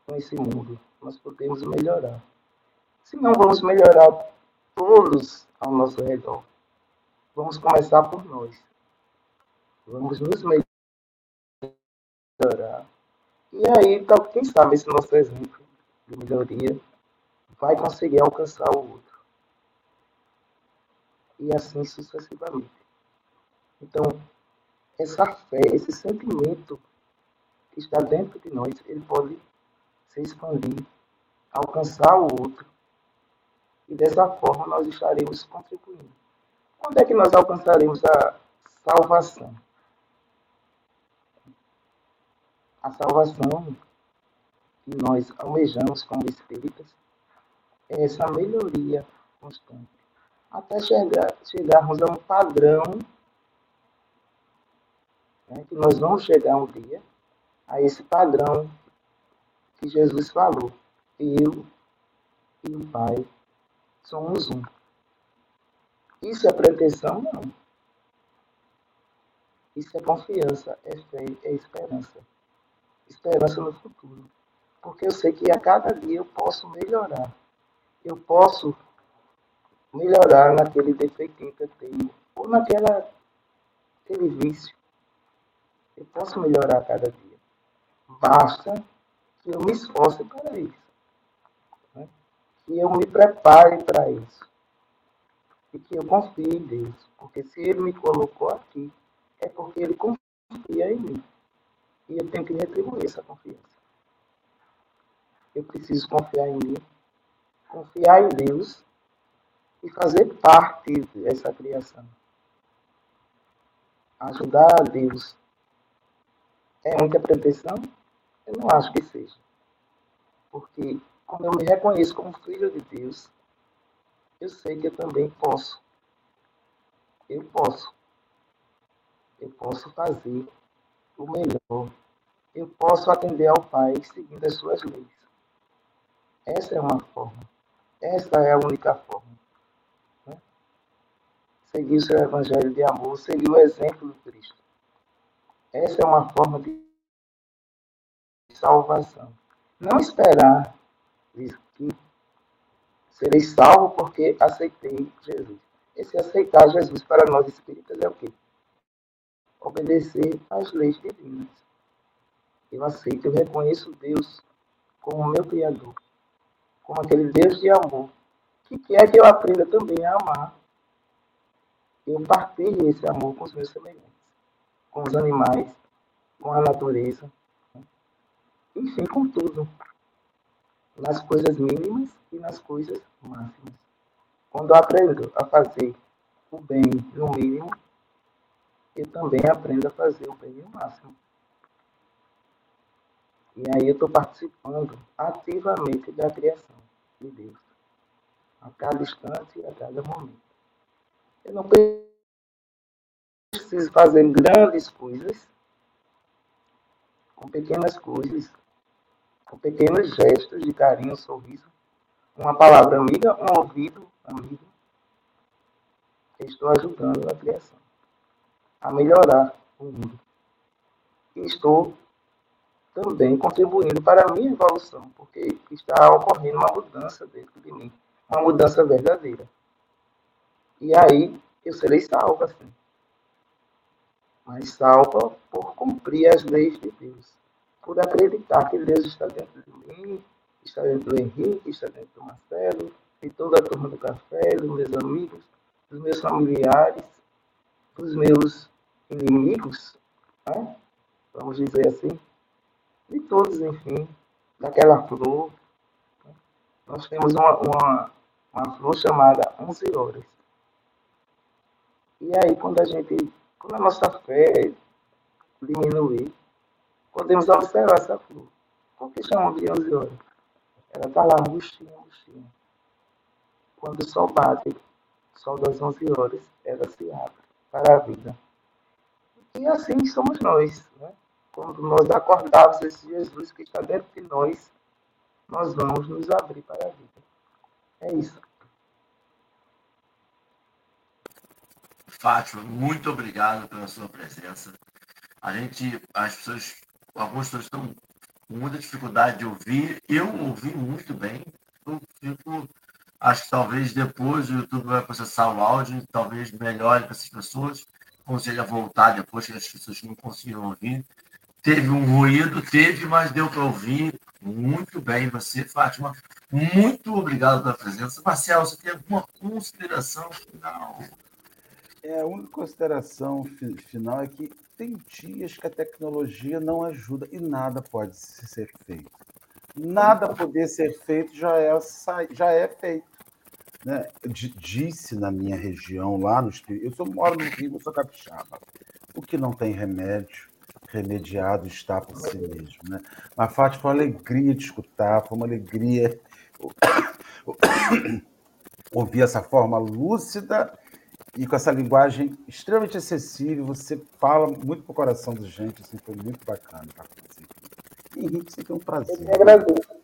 com esse mundo. Nós podemos melhorar. Se não vamos melhorar todos ao nosso redor, vamos começar por nós. Vamos nos melhorar. E aí, quem sabe esse nosso exemplo de melhoria vai conseguir alcançar o outro. E assim sucessivamente. Então, essa fé, esse sentimento que está dentro de nós, ele pode se expandir, alcançar o outro. E dessa forma nós estaremos contribuindo. Quando é que nós alcançaremos a salvação? A salvação nós almejamos como espíritas essa melhoria constante. Até chegar, chegarmos a um padrão né, que nós vamos chegar um dia a esse padrão que Jesus falou. Eu e o Pai somos um. Isso é pretensão? Não. Isso é confiança, é fé, é esperança. Esperança no futuro. Porque eu sei que a cada dia eu posso melhorar. Eu posso melhorar naquele defeitinho que eu tenho. Ou naquela, aquele vício. Eu posso melhorar a cada dia. Basta que eu me esforce para isso. Né? Que eu me prepare para isso e que eu confie em Deus. Porque se Ele me colocou aqui, é porque Ele confia em mim. E eu tenho que retribuir essa confiança. Eu preciso confiar em mim, confiar em Deus e fazer parte dessa criação. Ajudar a Deus é muita pretensão? Eu não acho que seja. Porque quando eu me reconheço como filho de Deus, eu sei que eu também posso. Eu posso. Eu posso fazer o melhor. Eu posso atender ao Pai seguindo as suas leis. Essa é uma forma. Essa é a única forma. Né? Seguir o seu evangelho de amor, seguir o exemplo de Cristo. Essa é uma forma de salvação. Não esperar que Serei salvo porque aceitei Jesus. Esse aceitar Jesus para nós espíritas é o quê? Obedecer às leis divinas. Eu aceito, eu reconheço Deus como meu Criador, como aquele Deus de amor, que quer que eu aprenda também a amar. Eu partilho esse amor com os meus semelhantes, com os animais, com a natureza, enfim, com tudo nas coisas mínimas e nas coisas máximas. Quando eu aprendo a fazer o bem no mínimo, eu também aprendo a fazer o bem no máximo. E aí eu estou participando ativamente da criação de Deus. A cada instante e a cada momento. Eu não preciso fazer grandes coisas com pequenas coisas com pequenos gestos de carinho, sorriso, uma palavra amiga, um ouvido amigo. Estou ajudando a criação a melhorar o mundo. Estou também contribuindo para a minha evolução, porque está ocorrendo uma mudança dentro de mim, uma mudança verdadeira. E aí eu serei salvo assim. Mas salva por cumprir as leis de Deus por acreditar que Deus está dentro de mim, está dentro do Henrique, está dentro do Marcelo, de toda a turma do café, dos meus amigos, dos meus familiares, dos meus inimigos, né? vamos dizer assim, de todos, enfim, daquela flor. Nós temos uma, uma, uma flor chamada 11 horas. E aí, quando a gente, quando a nossa fé diminuir, podemos observar essa flor. Por que chamam de 11 horas? Ela está lá, angustia, angustia. Quando o sol bate, o sol das 11 horas, ela se abre para a vida. E assim somos nós. Né? Quando nós acordarmos esse Jesus que está dentro de nós, nós vamos nos abrir para a vida. É isso. Fátima, muito obrigado pela sua presença. A gente, as pessoas, algumas pessoas estão com muita dificuldade de ouvir. Eu ouvi muito bem. Eu fico, acho que talvez depois o YouTube vai processar o áudio, talvez melhore para essas pessoas, consiga voltar depois que as pessoas não conseguiram ouvir. Teve um ruído, teve, mas deu para ouvir muito bem. Você, Fátima, muito obrigado pela presença. Marcelo, você tem alguma consideração final? É, a única consideração final é que tem dias que a tecnologia não ajuda e nada pode ser feito. Nada poder ser feito já é, já é feito. Né? Disse na minha região, lá no eu sou, moro no Rio, eu sou capixaba. O que não tem remédio, remediado está por si mesmo. Né? Mas, Fátima, foi uma alegria de escutar, foi uma alegria ouvir essa forma lúcida e com essa linguagem extremamente acessível. Você fala muito para o coração da gente, assim, foi muito bacana. Henrique, você tem um prazer. Eu que agradeço.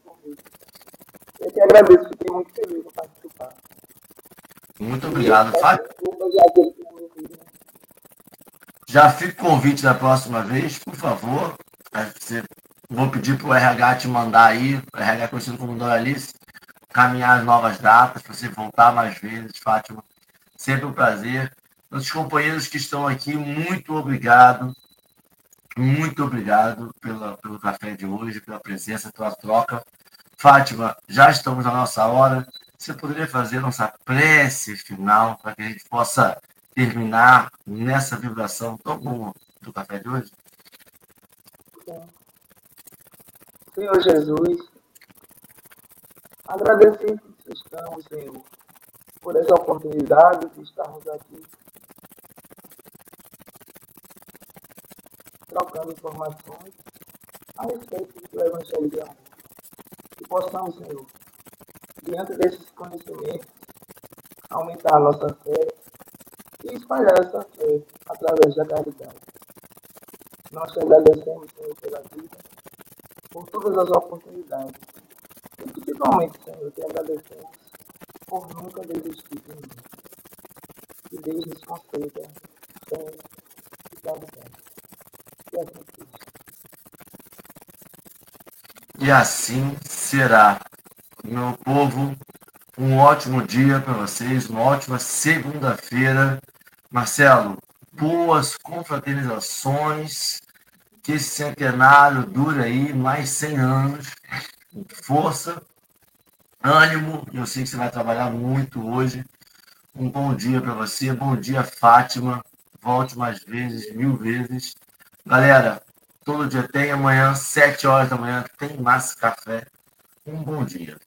Eu que agradeço, fiquei muito feliz de participar. Muito obrigado, Fábio. Já fica o convite da próxima vez, por favor. Você, vou pedir para o RH te mandar aí, o RH conhecido como Dona Alice, caminhar as novas datas, para você voltar mais vezes, Fátima. Sempre um prazer. Os companheiros que estão aqui, muito obrigado. Muito obrigado pela, pelo café de hoje, pela presença, pela troca. Fátima, já estamos na nossa hora. Você poderia fazer nossa prece final para que a gente possa terminar nessa vibração tão boa do café de hoje? Senhor Jesus, agradecemos que estamos, Senhor, por essa oportunidade de estarmos aqui trocando informações a respeito do Evangelho de amor. Que possamos, Senhor, diante desses conhecimentos, aumentar a nossa fé e espalhar essa fé através da caridade. Nós te agradecemos, Senhor, pela vida, por todas as oportunidades. E principalmente, Senhor, te agradecemos por nunca desistir de mim. Que Deus nos conceda fé e caridade. E assim seja. E assim será. Meu povo, um ótimo dia para vocês, uma ótima segunda-feira. Marcelo, boas confraternizações, que esse centenário dure aí mais 100 anos, força, ânimo, eu sei que você vai trabalhar muito hoje. Um bom dia para você, bom dia, Fátima. Volte mais vezes, mil vezes. Galera, todo dia tem, amanhã, 7 horas da manhã, tem mais café. Um bom dia.